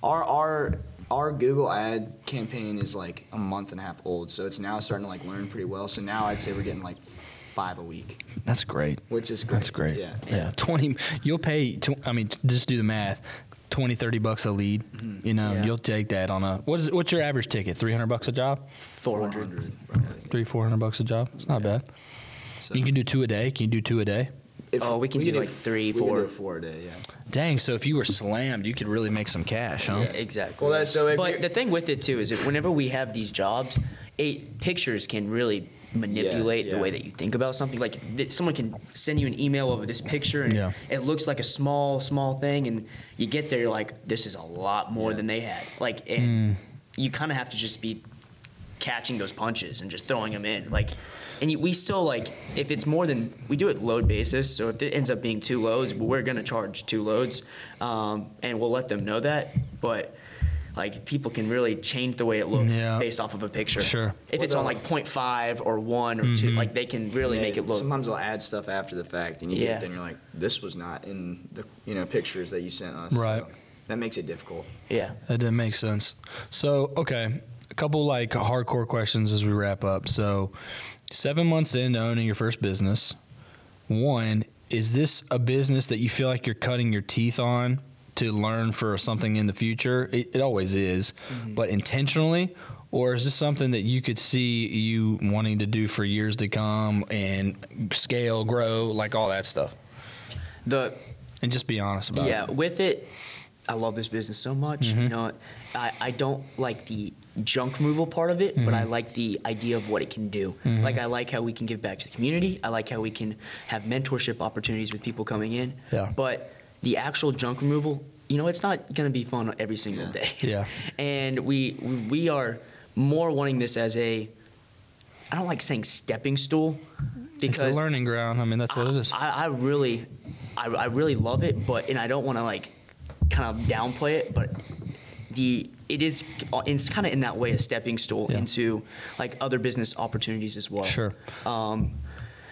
Speaker 3: our our our Google ad campaign is like a month and a half old, so it's now starting to like learn pretty well. So now I'd say we're getting like five a week,
Speaker 2: That's great.
Speaker 3: which is great.
Speaker 2: That's great.
Speaker 3: Yeah.
Speaker 2: Yeah. 20, you'll pay, tw- I mean, just do the math 20, 30 bucks a lead.
Speaker 3: Mm-hmm.
Speaker 2: You know,
Speaker 4: Yeah.
Speaker 2: you'll take that on a, what is what's your average ticket? 300 bucks a job?
Speaker 4: 400.
Speaker 2: Three, 400 bucks a job? It's not bad.
Speaker 3: So
Speaker 2: You can do two a day. Can you do two a day?
Speaker 3: If-
Speaker 4: Oh, we can do,
Speaker 3: could
Speaker 4: like, three,
Speaker 3: we could
Speaker 4: four.
Speaker 3: do four a day. Yeah.
Speaker 2: Dang. So if you were slammed, you could really make some cash, huh?
Speaker 4: Yeah, exactly.
Speaker 3: Well, that's- so if
Speaker 4: but the thing with it too is that whenever we have these jobs, eight pictures can really manipulate the
Speaker 3: yeah.
Speaker 4: way that you think about something. Like th- someone can send you an email over this picture, and
Speaker 2: Yeah.
Speaker 4: it looks like a small, small thing, and you get there, you're like, this is a lot more
Speaker 3: Yeah.
Speaker 4: than they had. Like,
Speaker 2: Mm.
Speaker 4: you kind of have to just be catching those punches and just throwing them in. Like, and we still like if it's more than we do it load basis. So if it ends up being two loads, we're gonna charge two loads, um, and we'll let them know that. But like people can really change the way it looks
Speaker 2: Yeah.
Speaker 4: based off of a picture.
Speaker 2: Sure.
Speaker 4: If
Speaker 3: Well,
Speaker 4: it's on like 0.5 or one or two, like they can really
Speaker 3: Yeah,
Speaker 4: make it look.
Speaker 3: Sometimes they'll add stuff after the fact, and you
Speaker 4: Yeah.
Speaker 3: get there and you're like, this was not in the you know pictures that you sent us.
Speaker 2: Right.
Speaker 3: So that makes it difficult.
Speaker 4: Yeah.
Speaker 2: That didn't make sense. So, okay, a couple like hardcore questions as we wrap up. So, seven months into owning your first business, one, is this a business that you feel like you're cutting your teeth on to learn for something in the future? It, it always is, but intentionally? Or is this something that you could see you wanting to do for years to come and scale, grow, like all that stuff?
Speaker 4: The
Speaker 2: And just be honest about
Speaker 4: yeah,
Speaker 2: it.
Speaker 4: Yeah, with it, I love this business so much.
Speaker 2: Mm-hmm.
Speaker 4: You know, I, I don't like the junk removal part of it,
Speaker 2: Mm-hmm.
Speaker 4: but I like the idea of what it can do. Like I like how we can give back to the community. I like how we can have mentorship opportunities with people coming in.
Speaker 2: Yeah.
Speaker 4: But the actual junk removal, you know, it's not going to be fun every single
Speaker 3: Yeah.
Speaker 4: day.
Speaker 2: Yeah.
Speaker 4: And we we are more wanting this as a I don't like saying stepping stool because
Speaker 2: It's a learning ground. I mean, that's what it is.
Speaker 4: I, I really, I, I really love it, but and I don't want to like kind of downplay it, but the it is it's kind of in that way a stepping stool
Speaker 2: Yeah.
Speaker 4: into like other business opportunities as well.
Speaker 2: Sure.
Speaker 4: Um,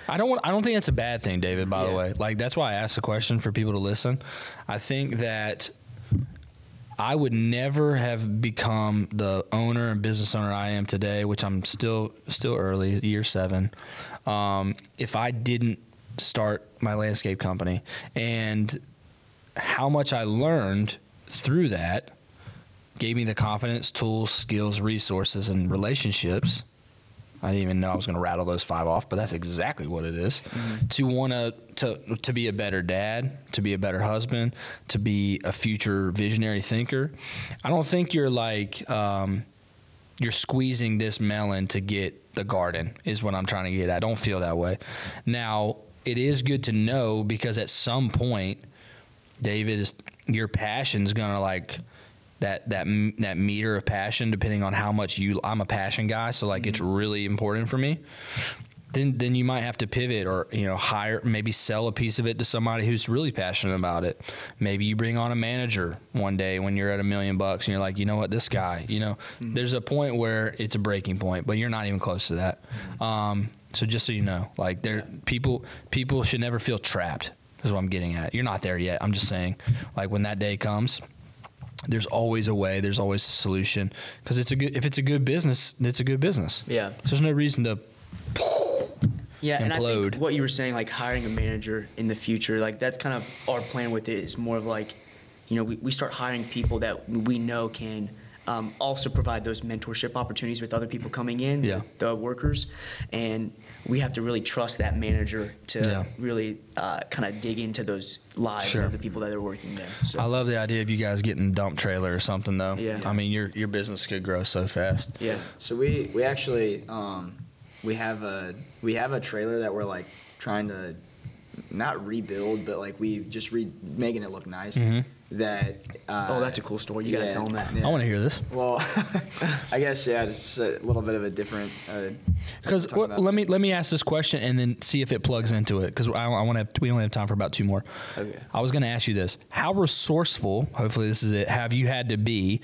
Speaker 2: I don't want. I don't think that's a bad thing, David. By the way, like that's why I asked the question for people to listen. I think that I would never have become the owner and business owner I am today, which I'm still still early, year seven, um, if I didn't start my landscape company and how much I learned through that gave me the confidence, tools, skills, resources, and relationships. I didn't even know I was going to rattle those five off, but that's exactly what it is. To want to to to be a better dad, to be a better husband, to be a future visionary thinker. I don't think you're like um, you're squeezing this melon to get the garden is what I'm trying to get at. I don't feel that way. Now, it is good to know because at some point David is your passion's going to like that that that meter of passion depending on how much you I'm a passion guy so like it's mm-hmm. really important for me. Then then you might have to pivot or you know hire maybe sell a piece of it to somebody who's really passionate about it. Maybe you bring on a manager one day when you're at a million bucks and you're like you know what? This guy you know? Mm-hmm. There's a point where it's a breaking point but you're not even close to that. Mm-hmm. Um, so just so you know like there people people should never feel trapped is what I'm getting at. You're not there yet I'm just saying. Like when that day comes there's always a way. There's always a solution because it's a good. If it's a good business, it's a good business.
Speaker 4: Yeah.
Speaker 2: So there's no reason to.
Speaker 4: Yeah, and I think what you were saying, like hiring a manager in the future, like that's kind of our plan with it. Is more of like, you know, we, we start hiring people that we know can um, also provide those mentorship opportunities with other people coming in,
Speaker 2: Yeah.
Speaker 4: the workers, and we have to really trust that manager to
Speaker 2: Yeah.
Speaker 4: really uh, kind of dig into those lives
Speaker 2: Sure.
Speaker 4: of the people that are working there. So
Speaker 2: I love the idea of you guys getting a dump trailer or something though.
Speaker 4: Yeah.
Speaker 2: I mean, your your business could grow so fast.
Speaker 4: yeah,
Speaker 3: So we we actually um, we have a we have a trailer that we're like trying to not rebuild, but like we just re making it look nice. That uh,
Speaker 4: oh, that's a cool story. You gotta tell them that.
Speaker 3: yeah.
Speaker 2: I want to hear this
Speaker 3: Well, I guess yeah, it's a little bit of a different. Uh,
Speaker 2: because
Speaker 3: talk about-
Speaker 2: let me let me ask this question and then see if it plugs into it because I, I want to we only have time for about two more.
Speaker 4: Okay.
Speaker 2: I was going to ask you this: How resourceful? Hopefully, this is it. Have you had to be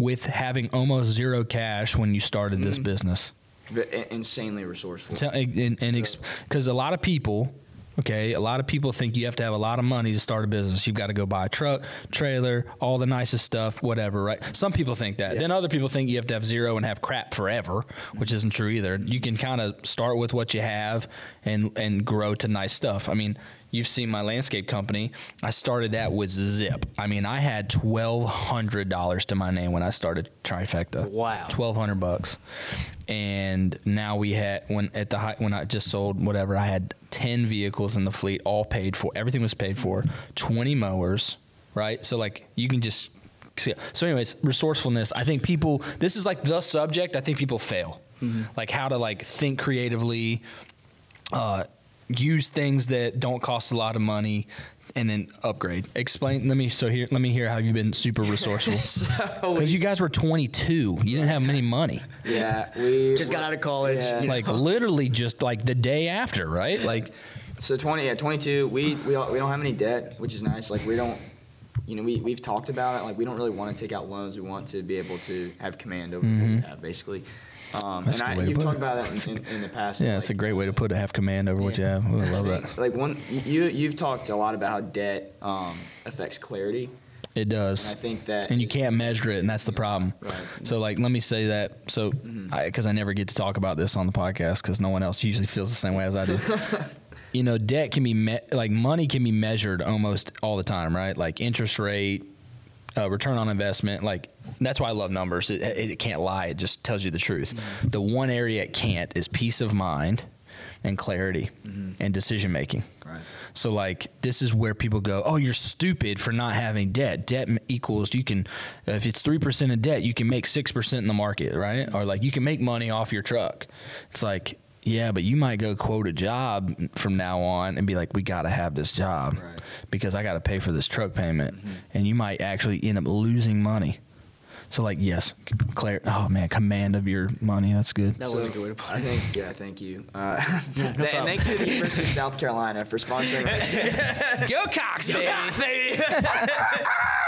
Speaker 2: with having almost zero cash when you started
Speaker 3: Mm.
Speaker 2: this business?
Speaker 3: but insanely resourceful.
Speaker 2: Tell, and because a lot of people, okay, a lot of people think you have to have a lot of money to start a business. You've got to go buy a truck, trailer, all the nicest stuff, whatever, right? Some people think that. Then other people think you have to have zero and have crap forever, which isn't true either. You can kind of start with what you have and and grow to nice stuff. I mean. You've seen my landscape company. I started that with Zip. I mean, I had twelve hundred dollars to my name when I started Trifecta.
Speaker 4: Wow.
Speaker 2: twelve hundred bucks and now we had when at the high, when I just sold whatever I had ten vehicles in the fleet, all paid for. Everything was paid for. Twenty mowers, right? So like you can just. see- So, anyways, resourcefulness. I think people. This is like the subject. I think people fail, like how to like think creatively, uh, use things that don't cost a lot of money, and then upgrade. Explain. Let me. So here, let me hear how you've been super resourceful. Because you guys were 22, you didn't have many money.
Speaker 3: Yeah, we
Speaker 4: Just got out of college.
Speaker 3: Yeah.
Speaker 4: you know.
Speaker 2: like literally just like the day after, right? Like
Speaker 3: So 20, yeah, 22. We we don't, we don't have any debt, which is nice. Like we don't, you know, we we've talked about it. Like we don't really want to take out loans. We want to be able to have command over what we mm-hmm. have, basically. Um,
Speaker 2: Mm-hmm. That's
Speaker 3: and I,
Speaker 2: good way to
Speaker 3: you've talked
Speaker 2: it.
Speaker 3: about that in, in, in the past.
Speaker 2: yeah,
Speaker 3: like,
Speaker 2: it's a great way to put it. Have command over what you have. I love that.
Speaker 3: Like one, you you've talked a lot about how debt um, affects clarity,
Speaker 2: It
Speaker 3: and
Speaker 2: does.
Speaker 3: I think that
Speaker 2: And you can't measure it, and that's the problem.
Speaker 3: Right.
Speaker 2: So, like, let me say that. So, because I, never get to talk about this on the podcast, because no one else usually feels the same way as I do. you know, debt can be me- like money can be measured almost all the time, right? Like interest rate, uh, return on investment. Like that's why I love numbers. It, it, it can't lie. It just tells you the truth. Mm-hmm. The one area it can't is peace of mind and clarity mm-hmm. and decision making.
Speaker 3: Right.
Speaker 2: So like this is where people go, "Oh, you're stupid for not having debt. Debt equals you can if it's 3% of debt, you can make 6% in the market, right? Mm-hmm. Or like you can make money off your truck." It's like, "Yeah, but you might go quote a job from now on and be like, "We got to have this job
Speaker 3: Right.
Speaker 2: because I got to pay for this truck payment." And you might actually end up losing money. So like, yes, Claire, oh man, command of your money, that's good.
Speaker 4: That was a good way to put it.
Speaker 3: I think, yeah, thank you. Uh,
Speaker 4: no
Speaker 3: and thank you to the University of South Carolina for sponsoring.
Speaker 2: Go Cocks, baby.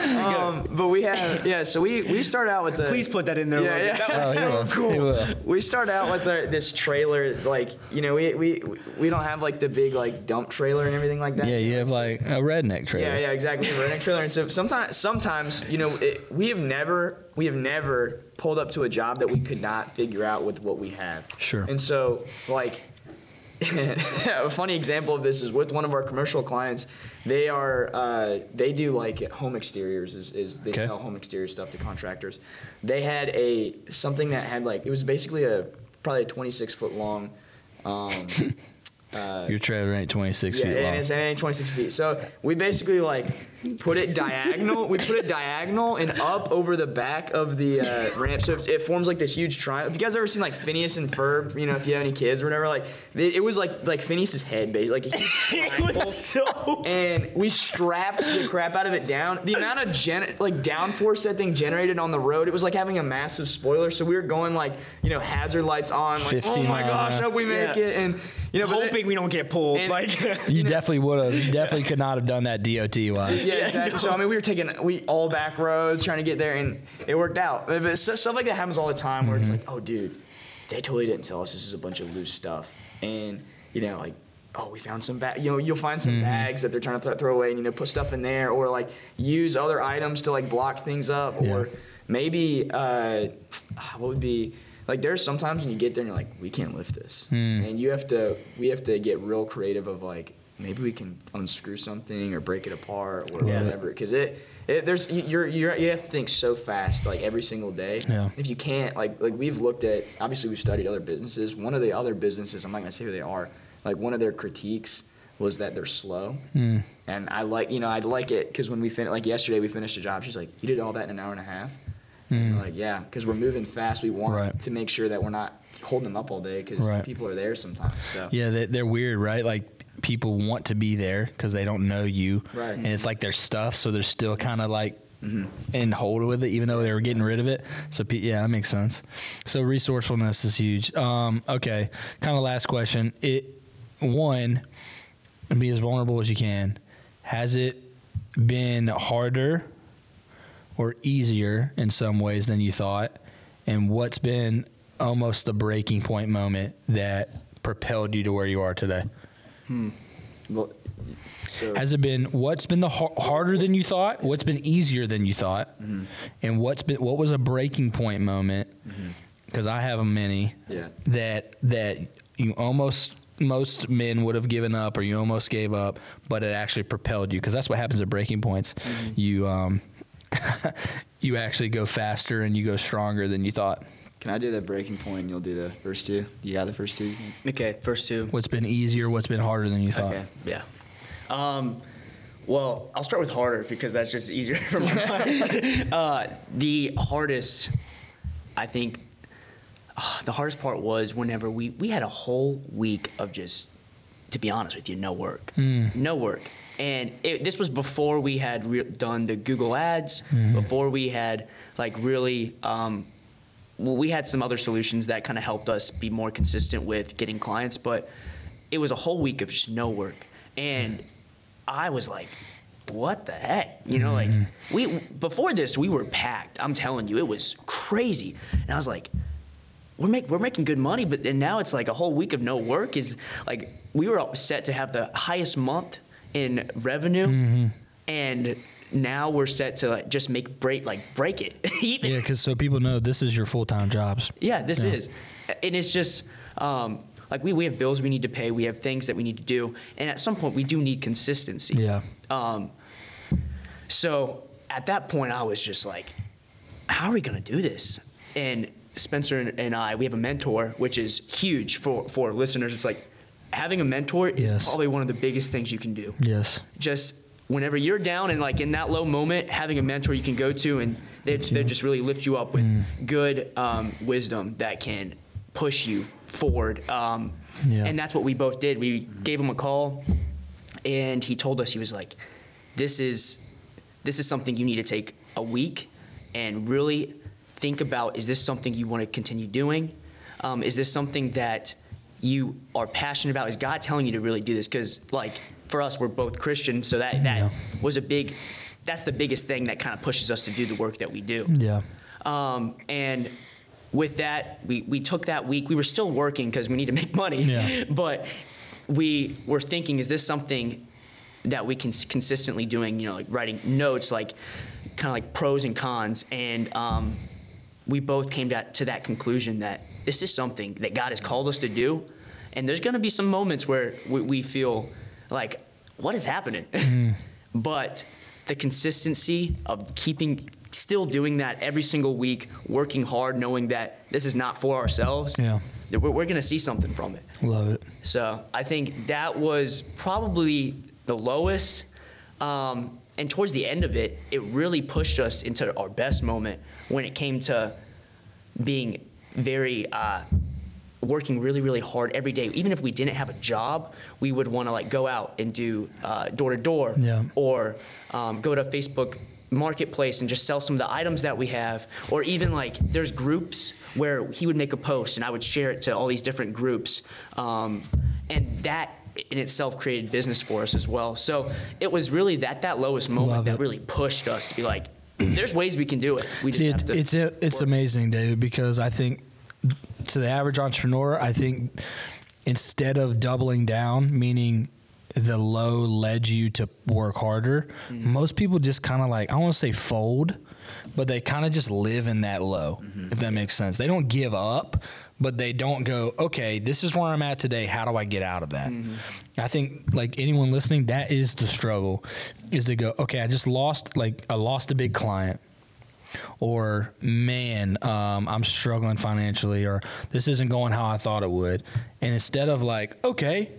Speaker 3: um, but we have, yeah. So we we start out with the.
Speaker 4: Please put that in there.
Speaker 3: Yeah, yeah.
Speaker 4: That
Speaker 2: Oh,
Speaker 4: was
Speaker 2: he
Speaker 4: so
Speaker 2: will.
Speaker 4: cool.
Speaker 3: We start out with the, this trailer, like you know, we, we we don't have like the big like dump trailer and everything like that.
Speaker 2: Yeah, you have like a redneck trailer.
Speaker 3: Yeah, yeah, exactly. We're in a trailer, and so sometimes, sometimes you know, it, we have never, we have never pulled up to a job that we could not figure out with what we have.
Speaker 2: Sure.
Speaker 3: And so, like, a funny example of this is with one of our commercial clients. They are, uh, they do like home exteriors. Is, is they
Speaker 2: Okay.
Speaker 3: sell home exterior stuff to contractors. They had a something that had like it was basically a probably a 26 foot long. Um, uh,
Speaker 2: Your trailer ain't 26
Speaker 3: yeah,
Speaker 2: feet long.
Speaker 3: and it's 26 feet. So we basically like put it diagonal. we put it diagonal and up over the back of the uh, ramp, so it, it forms like this huge triangle. Have you guys ever seen like Phineas and Ferb? You know, if you have any kids or whatever, like it, it was like like Phineas's head, basically, like a huge triangle.
Speaker 4: so.
Speaker 3: and we strapped the crap out of it down. The amount of gen- like downforce that thing generated on the road, it was like having a massive spoiler. So we were going like you know hazard lights on, like
Speaker 2: 15
Speaker 3: oh my
Speaker 2: miles
Speaker 3: gosh,
Speaker 2: an
Speaker 3: hope we make
Speaker 4: Yeah.
Speaker 3: it, and you know, but then-
Speaker 4: Hoping we don't get pulled.
Speaker 3: And-
Speaker 4: like
Speaker 2: you definitely would have. You definitely could not have done that DOT wise.
Speaker 3: Yeah, exactly. So I mean, we were taking we all back roads trying to get there, and it worked out. But stuff like that happens all the time, where it's like, oh, dude, they totally didn't tell us this is a bunch of loose stuff, and you know, like, oh, we found some bag. You know, you'll find some
Speaker 2: Mm-hmm.
Speaker 3: bags that they're trying to th- throw away, and you know, put stuff in there, or like use other items to like block things up,
Speaker 2: Yeah.
Speaker 3: or maybe uh, what would be like there's sometimes when you get there and you're like we can't lift this
Speaker 2: Hmm.
Speaker 3: and you have to we have to get real creative of like maybe we can unscrew something or break it apart or
Speaker 2: Yeah.
Speaker 3: whatever because it, it there's you- you're, you're you have to think so fast like every single day
Speaker 2: Yeah.
Speaker 3: if you can't like like we've looked at obviously we've studied other businesses one of the other businesses i'm not going to say who they are like one of their critiques was that they're slow
Speaker 2: Mm.
Speaker 3: and i like you know I'd like it because when we fin- like yesterday we finished a job she's like you did all that in an hour and a half and like yeah because we're moving fast we want
Speaker 2: Mm. Right.
Speaker 3: to make sure that we're not holding them up all day because
Speaker 2: Right.
Speaker 3: people are there sometimes so
Speaker 2: Yeah, they, they're weird, right? Like people want to be there because they don't know you,
Speaker 3: Right.
Speaker 2: And it's like their stuff, so they're still kind of like
Speaker 3: Mm-hmm.
Speaker 2: in hold with it, even though they were getting rid of it. So yeah, that makes sense. So resourcefulness is huge. Um, okay, kind of last question. It one, be as vulnerable as you can. Has it been harder or easier in some ways than you thought? And what's been almost the breaking point moment that propelled you to where you are today?
Speaker 3: Well, so
Speaker 2: Has it been what's been the har- harder than you thought? What's been easier than you thought? Mm-hmm. And what's been what was a breaking point moment? Mm-hmm. Because I have a many
Speaker 3: Yeah.
Speaker 2: that that you almost most men would have given up or you almost gave up, but it actually propelled you because that's what happens at breaking points. Mm-hmm. You um you actually go faster and you go stronger than you thought.
Speaker 3: Can i do the breaking point and you'll do the first two you got the first two you think?
Speaker 4: Okay, first two.
Speaker 2: What's been easier? What's been harder than you thought?
Speaker 3: Okay.
Speaker 4: Yeah. Um, well, I'll start with harder because that's just easier for my mind. uh, the hardest, I think, uh, the hardest part was whenever we, we had a whole week of just, to be honest with you, no work. No work. And it, this was before we had re- done the Google ads, before we had like really, um, well, we had some other solutions that kind of helped us be more consistent with getting clients, but it was a whole week of just no work. And I was like, what the heck? You know, like mm-hmm. we before this we were packed. I'm telling you, it was crazy. And I was like, we're make, we're making good money, but then now it's like a whole week of no work is like we were all set to have the highest month in revenue, mm-hmm. and now we're set to like just make break like break it. Even-
Speaker 2: Yeah, because so people know this is your full time jobs.
Speaker 4: yeah, this
Speaker 2: Yeah.
Speaker 4: is. And it's just um, like we, we have bills we need to pay, we have things that we need to do. And at some point, we do need consistency.
Speaker 2: Yeah.
Speaker 4: Um, so at that point, I was just like, how are we going to do this? And Spencer and, and I, we have a mentor, which is huge for, for listeners. It's like having a mentor is
Speaker 2: Yes.
Speaker 4: probably one of the biggest things you can do
Speaker 2: Yes.
Speaker 4: just whenever you're down and like in that low moment, having a mentor you can go to and they they just really lift you up with
Speaker 2: Mm.
Speaker 4: good um, wisdom that can push you forward. Um,
Speaker 2: Yeah.
Speaker 4: And that's what we both did. We gave him a call, and he told us he was like, "This is this is something you need to take a week and really think about. Is this something you want to continue doing? Um, is this something that you are passionate about? Is God telling you to really do this? Because like for us, we're both Christians, so that that
Speaker 2: Yeah.
Speaker 4: was a big. That's the biggest thing that kind of pushes us to do the work that we do.
Speaker 2: Yeah.
Speaker 4: Um, and with that, we, we took that week. We were still working because we need to make money.
Speaker 2: Yeah.
Speaker 4: But we were thinking, is this something that we can consistently doing? You know, like writing notes, like kind of like pros and cons. And um, we both came to, to that conclusion that this is something that God has called us to do. And there's going to be some moments where we, we feel like, what is happening? but the consistency of keeping still doing that every single week working hard knowing that this is not for ourselves
Speaker 2: Yeah.
Speaker 4: that we're, we're going to see something from it
Speaker 2: Love it.
Speaker 4: so i think that was probably the lowest um, and towards the end of it it really pushed us into our best moment when it came to being very uh, working really really hard every day. Even if we didn't have a job we would want to like go out and do uh, door to door or um, go to facebook marketplace and just sell some of the items that we have. Or even like there's groups where he would make a post and i would share it to all these different groups. Um, and that in itself created business for us as well. So it was really that that lowest moment
Speaker 2: Love
Speaker 4: that
Speaker 2: it.
Speaker 4: really pushed us to be like there's ways we can do it. We just
Speaker 2: See,
Speaker 4: have
Speaker 2: it,
Speaker 4: to
Speaker 2: it's it's
Speaker 4: work.
Speaker 2: amazing, David, because I think to the average entrepreneur, I think instead of doubling down, meaning the low led you to work harder, mm-hmm. most people just kind of like, I want to say fold, but they kind of just live in that low, mm-hmm. if that makes sense. They don't give up, but they don't go, okay, this is where I'm at today. How do I get out of that? Mm-hmm. I think, like anyone listening, that is the struggle is to go, okay, I just lost, like, I lost a big client or man, um, I'm struggling financially, or this isn't going how I thought it would. And instead of like, okay,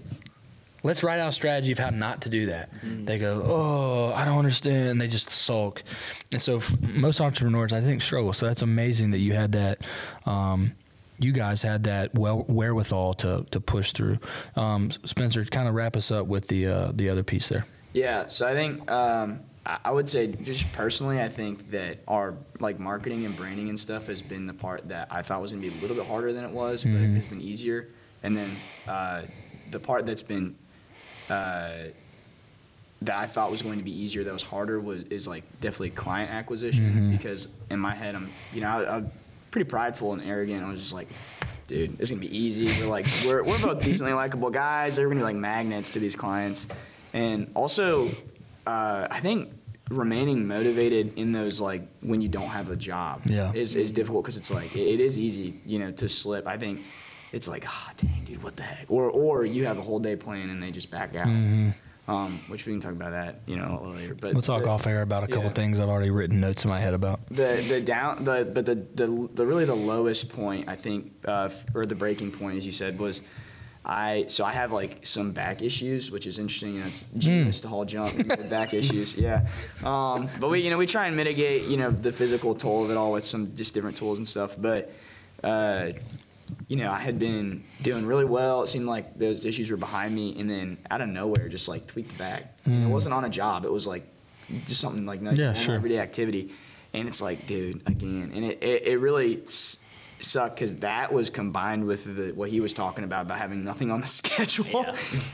Speaker 2: let's write out a strategy of how not to do that, they go, oh, I don't understand. And they just sulk. And so f- most entrepreneurs, I think, struggle. So that's amazing that you had that. Um, you guys had that well wherewithal to to push through. Um, Spencer, kind of wrap us up with the uh, the other piece there.
Speaker 3: Yeah, so I think um, I would say just personally, I think that our like marketing and branding and stuff has been the part that I thought was gonna be a little bit harder than it was, but
Speaker 2: Mhm.
Speaker 3: it's been easier. And then uh, the part that's been uh, that I thought was going to be easier, that was harder, was is like definitely client acquisition
Speaker 2: Mhm.
Speaker 3: because in my head I'm you know I, I'm pretty prideful and arrogant. I was just like. Dude, it's gonna be easy. We're like, we're, we're both decently likable guys. They're gonna be like magnets to these clients, and also, uh, I think remaining motivated in those like when you don't have a job
Speaker 2: Yeah.
Speaker 3: is, is difficult because it's like it, it is easy you know to slip i think it's like ah dang dude what the heck or or you have a whole day plan and they just back out um, which we can talk about that you know a little later but
Speaker 2: We'll talk
Speaker 3: the,
Speaker 2: off air about a couple
Speaker 3: yeah.
Speaker 2: things I've already written notes in my head about.
Speaker 3: the the down the but the the, the really the lowest point i think uh, f- or the breaking point as you said was I so I have like some back issues, which is interesting. You know, it's genius to haul jump back issues. Yeah, um, but we you know we try and mitigate you know the physical toll of it all with some just different tools and stuff. But uh, you know I had been doing really well. It seemed like those issues were behind me, and then out of nowhere, just like tweaked the back. It wasn't on a job. It was like just something like
Speaker 2: Yeah, sure.
Speaker 3: everyday activity, and it's like dude again, and it it, it really. S- sucked because that was combined with the what he was talking about about having nothing on the schedule.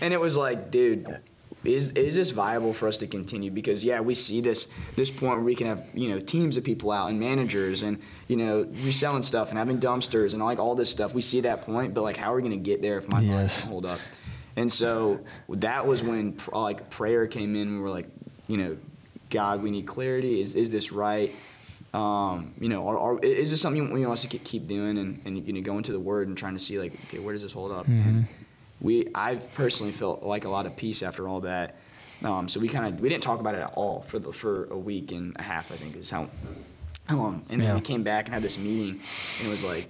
Speaker 3: And it was like dude is is this viable for us to continue? Because yeah we see this this point where we can have you know teams of people out and managers and you know reselling stuff and having dumpsters and like all this stuff. We see that point but like how are we going to get there if my body
Speaker 2: Yes.
Speaker 3: doesn't hold up? And so that was when pr- like prayer came in we were like you know god we need clarity. Is is this right um, you know, are, are, is this something you, want us to keep- doing and, and you know, go into the Word and trying to see like, okay, where does this hold up? And we, I've personally felt like a lot of peace after all that. Um, so we kind of we didn't talk about it at all for the for a week and a half. I think is how how long. And then
Speaker 2: Yeah.
Speaker 3: we came back and had this meeting, and it was like,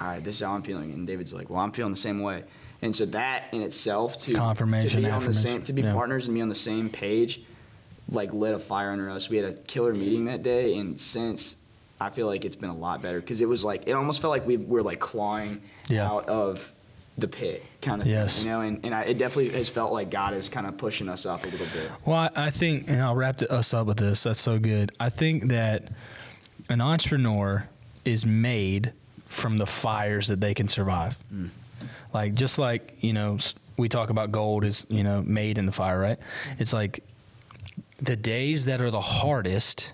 Speaker 3: all right, this is how I'm feeling. And David's like, well, I'm feeling the same way. And so that in itself to
Speaker 2: Confirmation,
Speaker 3: to be on the same to be
Speaker 2: Yeah.
Speaker 3: partners and be on the same page like lit a fire under us. We had a killer meeting that day, and since I feel like it's been a lot better because it was like it almost felt like we were like clawing
Speaker 2: Yeah.
Speaker 3: out of the pit kind of
Speaker 2: Yes.
Speaker 3: thing, you know. And, and I, it definitely has felt like God is kind of pushing us up a little bit.
Speaker 2: Well, I, I think, and I'll wrap us up with this. That's so good. I think that an entrepreneur is made from the fires that they can survive. Mm. Like just like you know, we talk about gold is you know made in the fire, right? It's like the days that are the hardest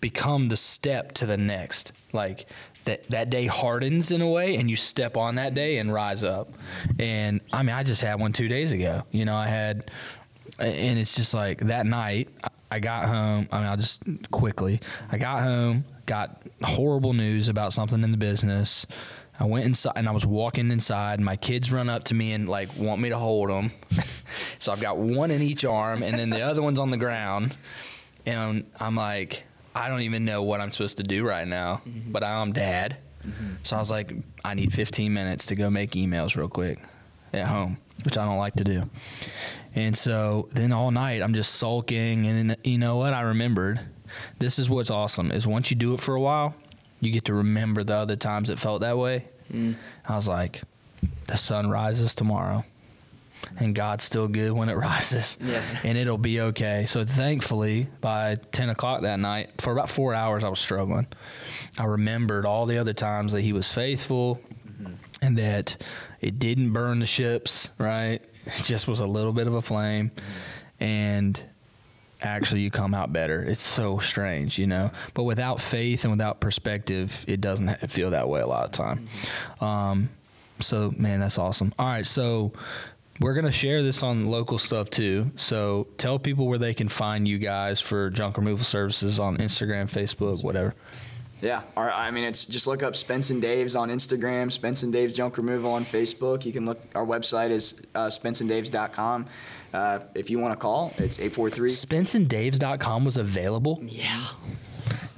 Speaker 2: become the step to the next. Like that that day hardens in a way and you step on that day and rise up. And I mean I just had one 2 days ago. You know, I had and it's just like that night I- I got home, I mean I'll just quickly. I got home, got horrible news about something in the business. I went inside and I was walking inside. My kids run up to me and like want me to hold them. so I've got one in each arm and then the other one's on the ground. And I'm like, I don't even know what I'm supposed to do right now, mm-hmm. but I'm dad. Mm-hmm. So I was like, I need 15 minutes to go make emails real quick at home, which I don't like to do. And so then all night I'm just sulking. And then, you know what? I remembered this is what's awesome is once you do it for a while, you get to remember the other times it felt that way. Mm. I was like, the sun rises tomorrow. And God's still good when it rises,
Speaker 4: Yeah.
Speaker 2: and it'll be okay. So thankfully, by ten o'clock that night, for about four hours, I was struggling. I remembered all the other times that He was faithful, mm-hmm. and that it didn't burn the ships. Right, it just was a little bit of a flame, mm-hmm. and actually you come out better. It's so strange, you know. But without faith and without perspective, it doesn't feel that way a lot of time. Um, So man, that's awesome. All right, so we're gonna share this on local stuff too. So tell people where they can find you guys for junk removal services on Instagram, Facebook, whatever.
Speaker 3: Yeah, our, I mean, it's just look up Spence and Dave's on Instagram, Spence and Dave's Junk Removal on Facebook. You can look, our website is uh, spenceanddaves.com. Uh, if you want to call, it's 843
Speaker 2: SpenceandDaves.com was available.
Speaker 4: Yeah.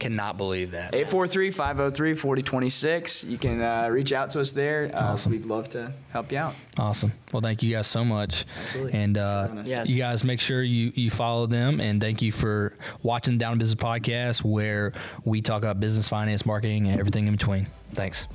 Speaker 2: Cannot believe that.
Speaker 3: 843 503 4026. You can uh, reach out to us there. Uh,
Speaker 2: Awesome.
Speaker 3: We'd love to help you out.
Speaker 2: Awesome. Well, thank you guys so much.
Speaker 3: Absolutely.
Speaker 2: And uh,
Speaker 3: Thanks for having us.
Speaker 4: Yeah.
Speaker 2: you guys make sure you, you follow them. And thank you for watching the Down to Business podcast, where we talk about business, finance, marketing, and everything in between. Thanks.